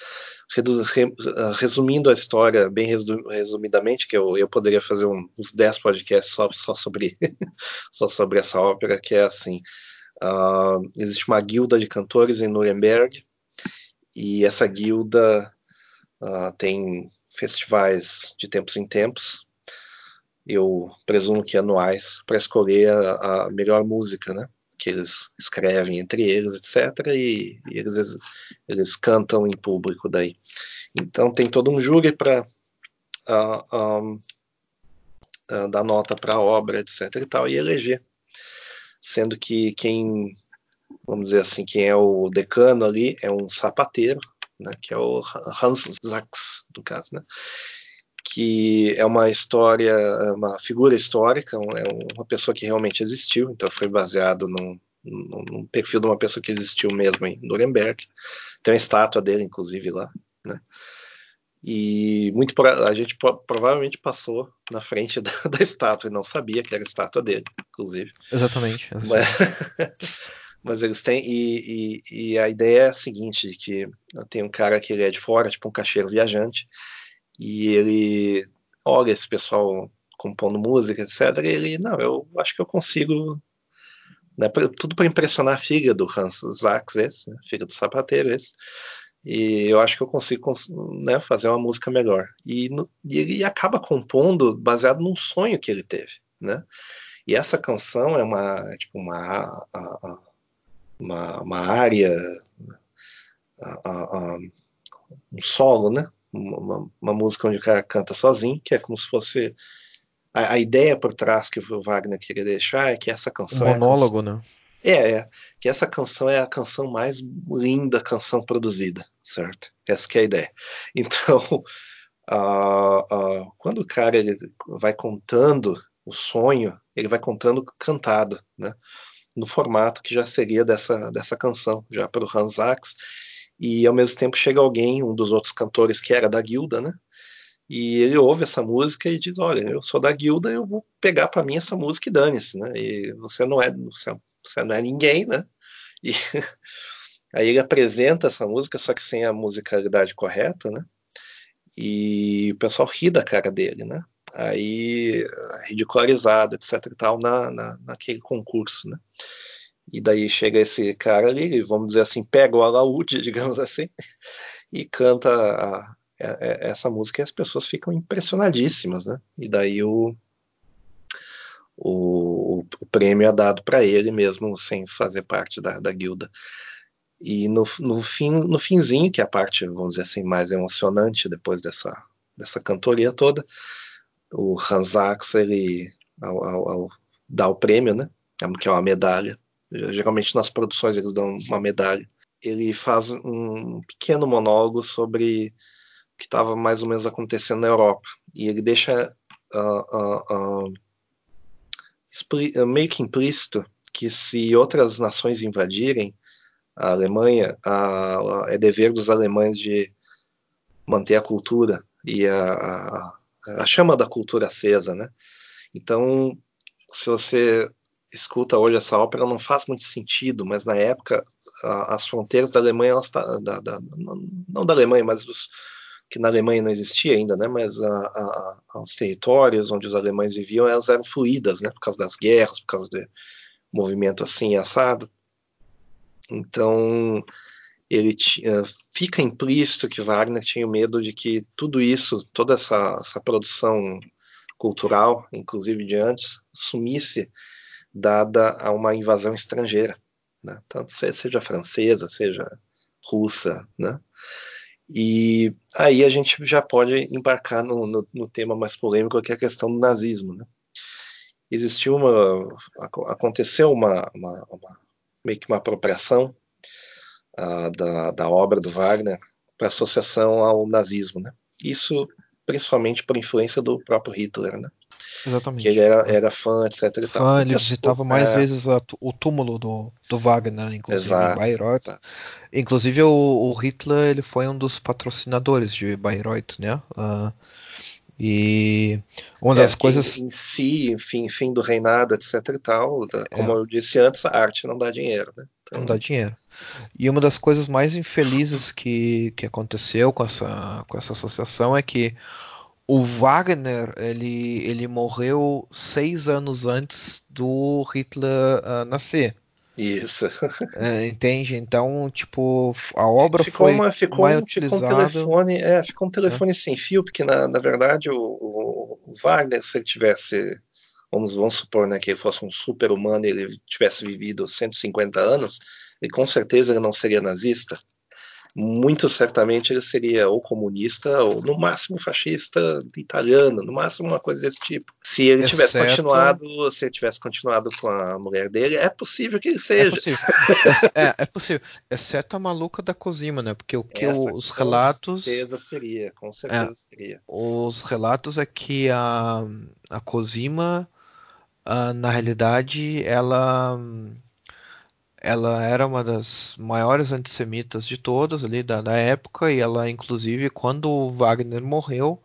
Resumindo a história bem resumidamente, que eu, eu poderia fazer uns 10 podcasts só, só, sobre, só sobre essa ópera, que é assim: uh, existe uma guilda de cantores em Nuremberg, e essa guilda uh, tem festivais de tempos em tempos, eu presumo que anuais, para escolher a, a melhor música, né? que eles escrevem entre eles, etc. E, e eles, eles cantam em público daí. Então tem todo um júri para uh, um, uh, dar nota para a obra, etc. E tal, e eleger, sendo que quem, vamos dizer assim, quem é o decano ali é um sapateiro, né, que é o Hans Sachs, no caso, né, que é uma história, é uma figura histórica, é uma pessoa que realmente existiu, então foi baseado num, num perfil de uma pessoa que existiu mesmo em Nuremberg. Tem uma estátua dele, inclusive, lá, né? E muito a gente provavelmente passou na frente da, da, estátua e não sabia que era a estátua dele, inclusive. Exatamente. Mas, mas eles têm e, e, e, a ideia é a seguinte, que tem um cara que ele é de fora, tipo um caixeiro viajante, e ele olha esse pessoal compondo música, etc. E ele, não, eu acho que eu consigo. Né, pra, tudo para impressionar a filha do Hans Sachs, esse, né, filha do sapateiro, esse. E eu acho que eu consigo né, fazer uma música melhor. E, no, e, ele acaba compondo baseado num sonho que ele teve, né? E essa canção é uma tipo uma uma, uma área, um solo, né? Uma, uma, música onde o cara canta sozinho, que é como se fosse. A, a ideia por trás que o Wagner queria deixar é que essa canção. Um monólogo, é canção, né? É, é, que essa canção é a canção mais linda canção produzida, certo? Essa é a ideia. Então, uh, uh, quando o cara ele vai contando o sonho, ele vai contando cantado, né? No formato que já seria dessa, dessa canção, já pelo Hans Sachs, e ao mesmo tempo chega alguém, um dos outros cantores que era da guilda, né? E ele ouve essa música e diz: Olha, eu sou da guilda, eu vou pegar para mim essa música e dane-se, né? E você não é, você não é ninguém, né? E aí ele apresenta essa música, só que sem a musicalidade correta, né? E o pessoal ri da cara dele, né? Aí ridicularizado, etc e tal, na, na, naquele concurso, né? E daí chega esse cara ali, vamos dizer assim, pega o alaúde, digamos assim, e canta a, a, essa música e as pessoas ficam impressionadíssimas, né? E daí o, o, o prêmio é dado para ele mesmo, sem fazer parte da, da guilda. E no, no, fim, no finzinho, que é a parte, vamos dizer assim, mais emocionante depois dessa, dessa cantoria toda, o Hans Axel, ele, ao, ao, ao dá o prêmio, né? Que é uma medalha. Geralmente nas produções eles dão uma medalha. Ele faz um pequeno monólogo sobre o que estava mais ou menos acontecendo na Europa. E ele deixa uh, uh, uh, meio que implícito que se outras nações invadirem a Alemanha, é dever dos alemães de manter a cultura e a, a, a chama da cultura acesa, né? Então, se você escuta hoje essa ópera, não faz muito sentido, mas na época a, as fronteiras da Alemanha, elas tá, da, da, não da Alemanha, mas dos, que na Alemanha não existia ainda, né? Mas a, a, os territórios onde os alemães viviam, elas eram fluídas, né? Por causa das guerras, por causa do movimento assim assado. Então ele tinha, fica implícito que Wagner tinha medo de que tudo isso, toda essa, essa produção cultural, inclusive de antes, sumisse dada a uma invasão estrangeira, né? tanto seja francesa, seja russa, né? E aí a gente já pode embarcar no, no, no, tema mais polêmico, que é a questão do nazismo, né? Existiu uma, aconteceu uma, uma, uma meio que uma apropriação uh, da, da obra do Wagner para associação ao nazismo, né? Isso principalmente por influência do próprio Hitler, né? Exatamente. Que ele era, era fã, etc. E fã, tal. ele visitava mais é... vezes a, o túmulo do, do Wagner, inclusive exato, em Bayreuth. Exato. Inclusive o, o, Hitler ele foi um dos patrocinadores de Bayreuth, né? Uh, e uma das é, coisas. Em si, enfim, fim do reinado, etc e tal, como é. eu disse antes, a arte não dá dinheiro, né? Então... Não dá dinheiro. E uma das coisas mais infelizes que, que aconteceu com essa, com essa associação é que o Wagner ele, ele morreu seis anos antes do Hitler uh, nascer. Isso. É, entende? Então, tipo, a obra ficou foi uma, ficou, mais ficou utilizada. Um telefone, é, ficou um telefone é. sem fio, porque na, na verdade o, o, Wagner, se ele tivesse, vamos, vamos supor, né, que ele fosse um super humano e ele tivesse vivido 150 anos, ele com certeza ele não seria nazista muito certamente ele seria ou comunista ou no máximo fascista italiano, no máximo uma coisa desse tipo. Se ele Exceto... tivesse continuado, se ele tivesse continuado com a mulher dele, é possível que ele seja. É possível, é, é possível. exceto a maluca da Cosima, né? Porque o que Essa, os relatos, com certeza seria, com certeza é, seria. Os relatos é que a a Cosima, uh, na realidade, ela ela era uma das maiores antissemitas de todas ali da, da época e ela inclusive quando o Wagner morreu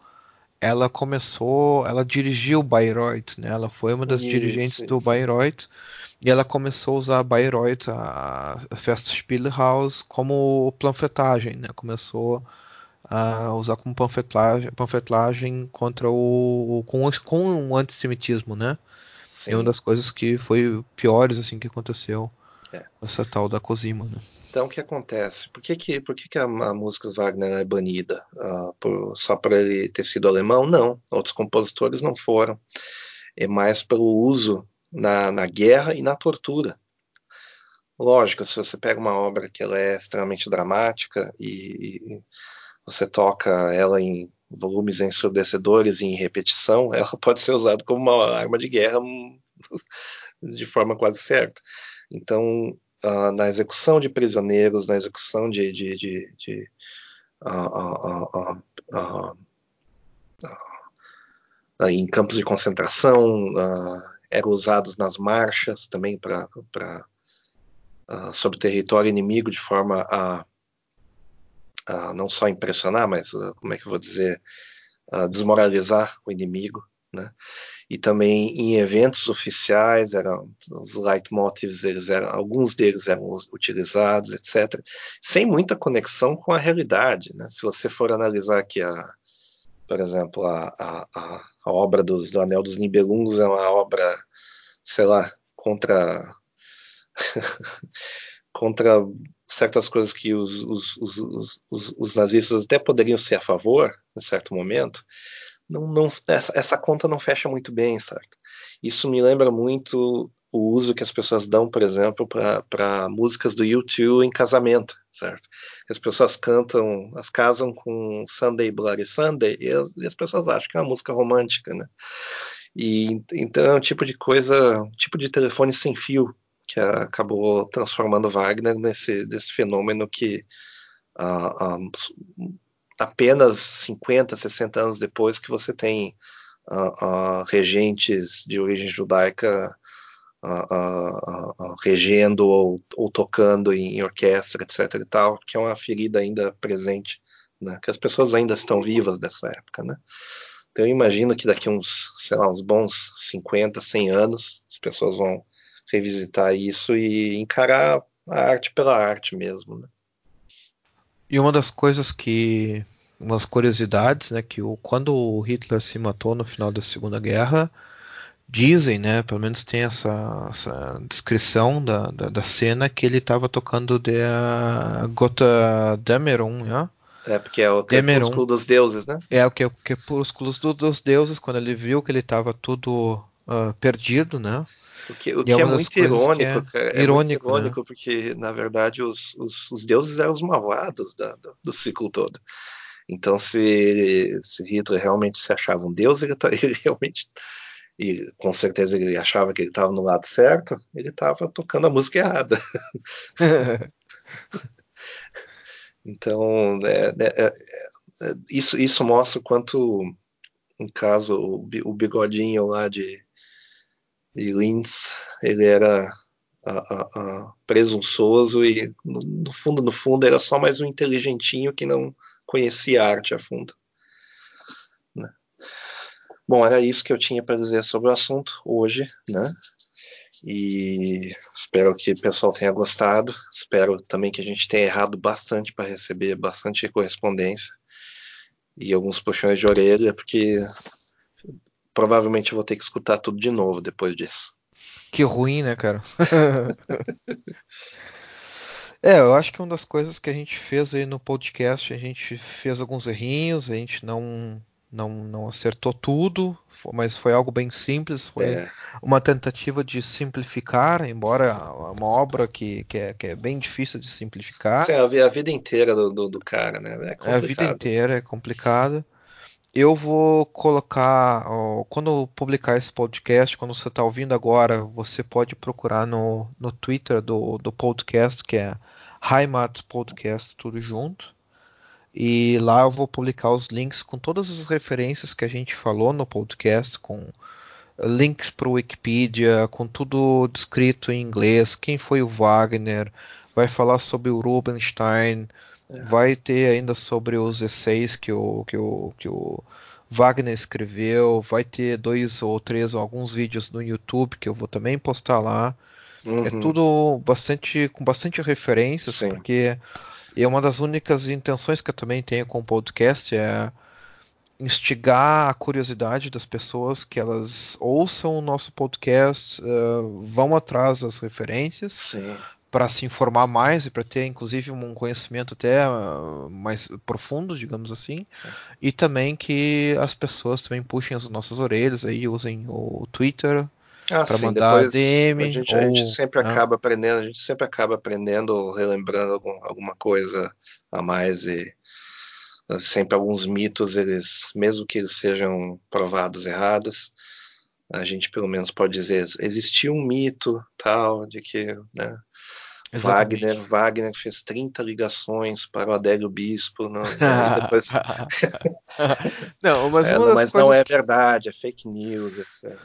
ela começou ela dirigiu Bayreuth né? Ela foi uma das isso, dirigentes isso, do Bayreuth e ela começou a usar Bayreuth a, Festspielhaus como panfletagem né? Começou a usar como panfletagem, panfletagem contra o com, com o antissemitismo né? Sim. e uma das coisas que foi piores assim que aconteceu é. Essa tal da Cosima, né? Então, o que acontece? Por que, que, por que, que a, a música Wagner é banida? Uh, por, só por ele ter sido alemão? Não. Outros compositores não foram. É mais pelo uso na, na guerra e na tortura. Lógico, se você pega uma obra que ela é extremamente dramática e, e você toca ela em volumes ensurdecedores e em repetição, ela pode ser usada como uma arma de guerra de forma quase certa. Então, uh, na execução de prisioneiros, na execução de, de, de, de uh, uh, em campos de concentração, eram usados nas marchas também para sobre território inimigo de forma a, não só impressionar, mas como é que eu vou dizer, desmoralizar o inimigo, né? E também em eventos oficiais eram os leitmotivs eram alguns deles eram utilizados etc sem muita conexão com a realidade né? se você for analisar aqui a por exemplo a, a, a, obra dos, do Anel dos Nibelungos é uma obra sei lá contra contra certas coisas que os, os, os, os nazistas até poderiam ser a favor em certo momento não, não essa, essa, conta não fecha muito bem, certo? Isso me lembra muito o uso que as pessoas dão, por exemplo, para músicas do YouTube em casamento, certo? As pessoas cantam, as casam com Sunday Bloody Sunday e as, e as pessoas acham que é uma música romântica, né? E então é um tipo de coisa, um tipo de telefone sem fio que acabou transformando Wagner nesse fenômeno que uh, um, apenas 50, 60 anos depois que você tem uh, uh, regentes de origem judaica regendo ou, ou, tocando em orquestra, etc. e tal, que é uma ferida ainda presente, né? que as pessoas ainda estão vivas dessa época, né? Então eu imagino que daqui uns, sei lá, uns bons 50, 100 anos, as pessoas vão revisitar isso e encarar a arte pela arte mesmo, né? E uma das coisas que umas curiosidades, né, que o, quando o Hitler se matou no final da Segunda Guerra, dizem, né, pelo menos tem essa, essa descrição da, da, da, cena que ele estava tocando de Gota Dämmerung, né? É, porque é o crepúsculo dos deuses, né? É, o que é o crepúsculo do, dos deuses, quando ele viu que ele estava tudo uh, perdido, né? O que, o que é, é muito irônico, que é, é irônico, muito irônico né? porque na verdade os, os, os, deuses eram os malvados da, do, do, ciclo todo. Então, se, se Hitler realmente se achava um deus, ele, tá, ele realmente e com certeza ele achava que ele estava no lado certo, ele estava tocando a música errada. então, é, é, é, é, isso, isso mostra o quanto, no caso, o, bigodinho lá de, de Linz, ele era a, a, a presunçoso e, no, no fundo, no fundo, era só mais um inteligentinho que não conhecia a arte a fundo. Bom, era isso que eu tinha para dizer sobre o assunto hoje, né? E espero que o pessoal tenha gostado. Espero também que a gente tenha errado bastante para receber bastante correspondência e alguns puxões de orelha, porque provavelmente eu vou ter que escutar tudo de novo depois disso. Que ruim, né, cara? é, eu acho que uma das coisas que a gente fez aí no podcast, a gente fez alguns errinhos, a gente não não, não acertou tudo, mas foi algo bem simples. Foi é. uma tentativa de simplificar, embora é uma obra que, que, é, que é bem difícil de simplificar. Sim, a vida inteira do, do, do cara, né? É, é a vida inteira é complicada. Eu vou colocar, ó, quando publicar esse podcast, quando você está ouvindo agora, você pode procurar no, no Twitter do, do podcast, que é Heimat Podcast, tudo junto. E lá eu vou publicar os links com todas as referências que a gente falou no podcast, com links para o Wikipedia, com tudo descrito em inglês, quem foi o Wagner, vai falar sobre o Rubinstein, é. vai ter ainda sobre os essays que o, que o, que o Wagner escreveu, vai ter dois ou três ou alguns vídeos no YouTube que eu vou também postar lá. É uhum. É tudo bastante com bastante referências, Sim. porque e uma das únicas intenções que eu também tenho com o podcast é instigar a curiosidade das pessoas que elas ouçam o nosso podcast, uh, vão atrás das referências para se informar mais e para ter inclusive um conhecimento até uh, mais profundo, digamos assim, Sim. e também que as pessoas também puxem as nossas orelhas aí usem o Twitter ah, para mandar DM. A gente, ou, a gente sempre né? acaba aprendendo, a gente sempre acaba aprendendo, relembrando algum, alguma coisa a mais e ah, sempre alguns mitos, eles, mesmo que eles sejam provados errados, a gente pelo menos pode dizer, existia um mito tal de que, né, Wagner, Wagner fez 30 ligações para o Adélio Bispo. Não, depois... não, mas, é, mas não é verdade, é fake news, etc.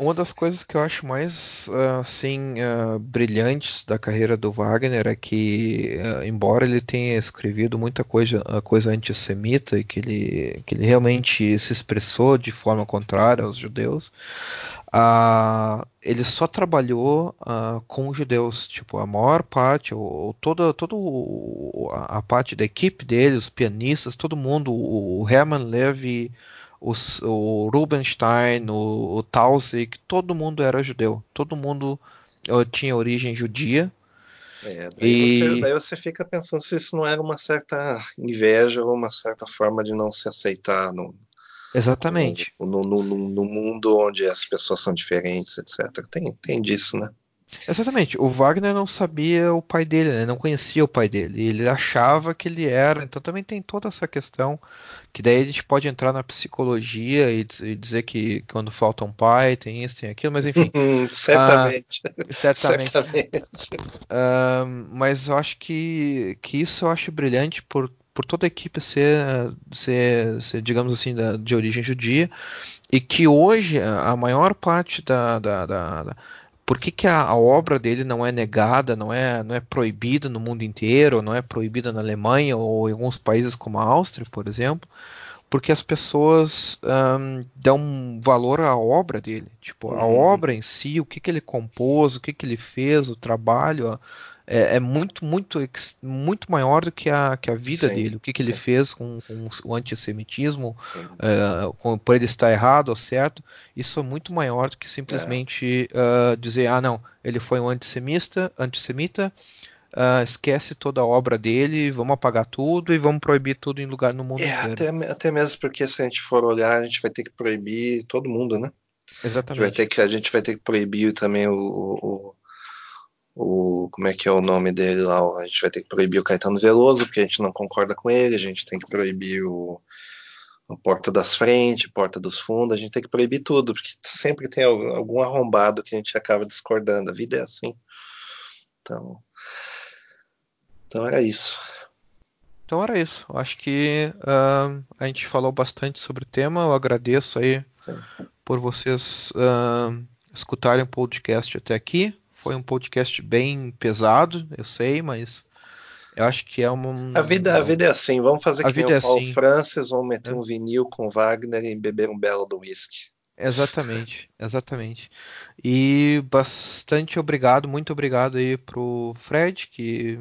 Uma das coisas que eu acho mais assim uh, brilhantes da carreira do Wagner é que, uh, embora ele tenha escrevido muita coisa, coisa antissemita e que ele, que ele realmente se expressou de forma contrária aos judeus, uh, ele só trabalhou com os judeus. Tipo, a maior parte, ou, toda, toda a parte da equipe dele, os pianistas, todo mundo, o Herman Levy os, o Rubinstein, o, o Tausig, todo mundo era judeu. Todo mundo uh, tinha origem judia. É, daí, e... você, daí, você, fica pensando se isso não era uma certa inveja ou uma certa forma de não se aceitar no, Exatamente. No, no, no, no, mundo onde as pessoas são diferentes, etc. Tem, tem disso, né? Exatamente. O Wagner não sabia o pai dele, né? não conhecia o pai dele. Ele achava que ele era. Então também tem toda essa questão que daí a gente pode entrar na psicologia e, e dizer que quando falta um pai tem isso, tem aquilo, mas enfim. certamente. Uh, certamente. certamente. Uh, mas eu acho que, que isso eu acho brilhante por, por toda a equipe ser, ser, ser digamos assim, da, de origem judia e que hoje a maior parte da, da, da, da por que, que a, a, obra dele não é negada, não é, não é proibida no mundo inteiro, não é proibida na Alemanha ou em alguns países como a Áustria, por exemplo? Porque as pessoas um, dão valor à obra dele, tipo a uhum. obra em si, o que, que ele compôs, o que, que ele fez, o trabalho, é, é, muito, muito, muito maior do que a, que a vida sim, dele. O que, que ele fez com, com, o antissemitismo, é, com, por ele estar errado ou certo, isso é muito maior do que simplesmente é. uh, dizer, ah, não, ele foi um antissemita, antissemita uh, esquece toda a obra dele, vamos apagar tudo e vamos proibir tudo em lugar no mundo é, inteiro. Até, até mesmo porque se a gente for olhar, a gente vai ter que proibir todo mundo, né? Exatamente. A gente vai ter que, a gente vai ter que proibir também o, o o como é que é o nome dele lá? A gente vai ter que proibir o Caetano Veloso, porque a gente não concorda com ele, a gente tem que proibir o, o Porta das Frentes, Porta dos Fundos, a gente tem que proibir tudo, porque sempre tem algum arrombado que a gente acaba discordando. A vida é assim. Então, então era isso. Então era isso. Acho que uh, a gente falou bastante sobre o tema. Eu agradeço aí Sim. por vocês uh, escutarem o podcast até aqui. Foi um podcast bem pesado, eu sei, mas eu acho que é uma. A vida, a vida é assim. Vamos fazer a que nem o é Paul assim. Francis, vamos meter é. um vinil com Wagner e beber um belo do whisky. Exatamente, exatamente. E bastante obrigado, muito obrigado aí pro Fred, que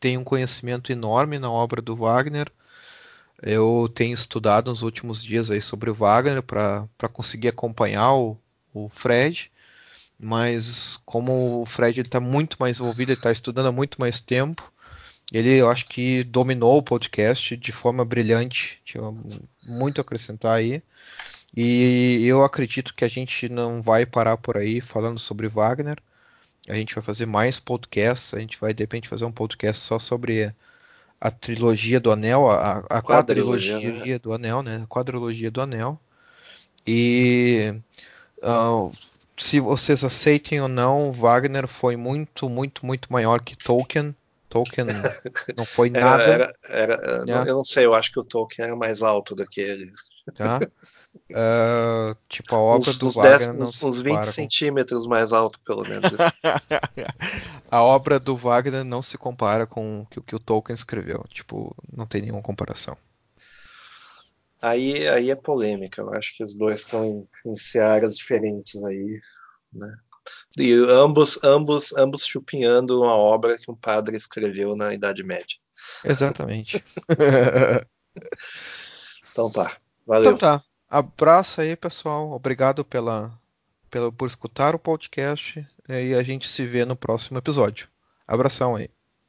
tem um conhecimento enorme na obra do Wagner. Eu tenho estudado nos últimos dias aí sobre o Wagner para conseguir acompanhar o, o Fred mas como o Fred está muito mais envolvido, ele está estudando há muito mais tempo, ele eu acho que dominou o podcast de forma brilhante, tinha muito a acrescentar aí. E eu acredito que a gente não vai parar por aí falando sobre Wagner. A gente vai fazer mais podcasts, a gente vai de repente fazer um podcast só sobre a trilogia do Anel, a, a quadrilogia né? do Anel, né? A quadrilogia do Anel. E uh, se vocês aceitem ou não, Wagner foi muito, muito, muito maior que Tolkien. Tolkien não foi nada. Era, era. Eu não sei, eu acho que o Tolkien era mais alto do que ele. Tá? Uh, tipo, a obra uns, do uns Wagner 10, não uns, uns 20 centímetros mais alto, pelo menos. a obra do Wagner não se compara com o que, que o Tolkien escreveu. Tipo, não tem nenhuma comparação. Aí, aí é polêmica. Eu acho que os dois estão em, em searas diferentes aí, né? E ambos, ambos, ambos chupinhando uma obra que um padre escreveu na Idade Média. Exatamente. então tá. Valeu. Então tá. Abraço aí, pessoal. Obrigado pela, pela, por escutar o podcast. E a gente se vê no próximo episódio. Abração aí.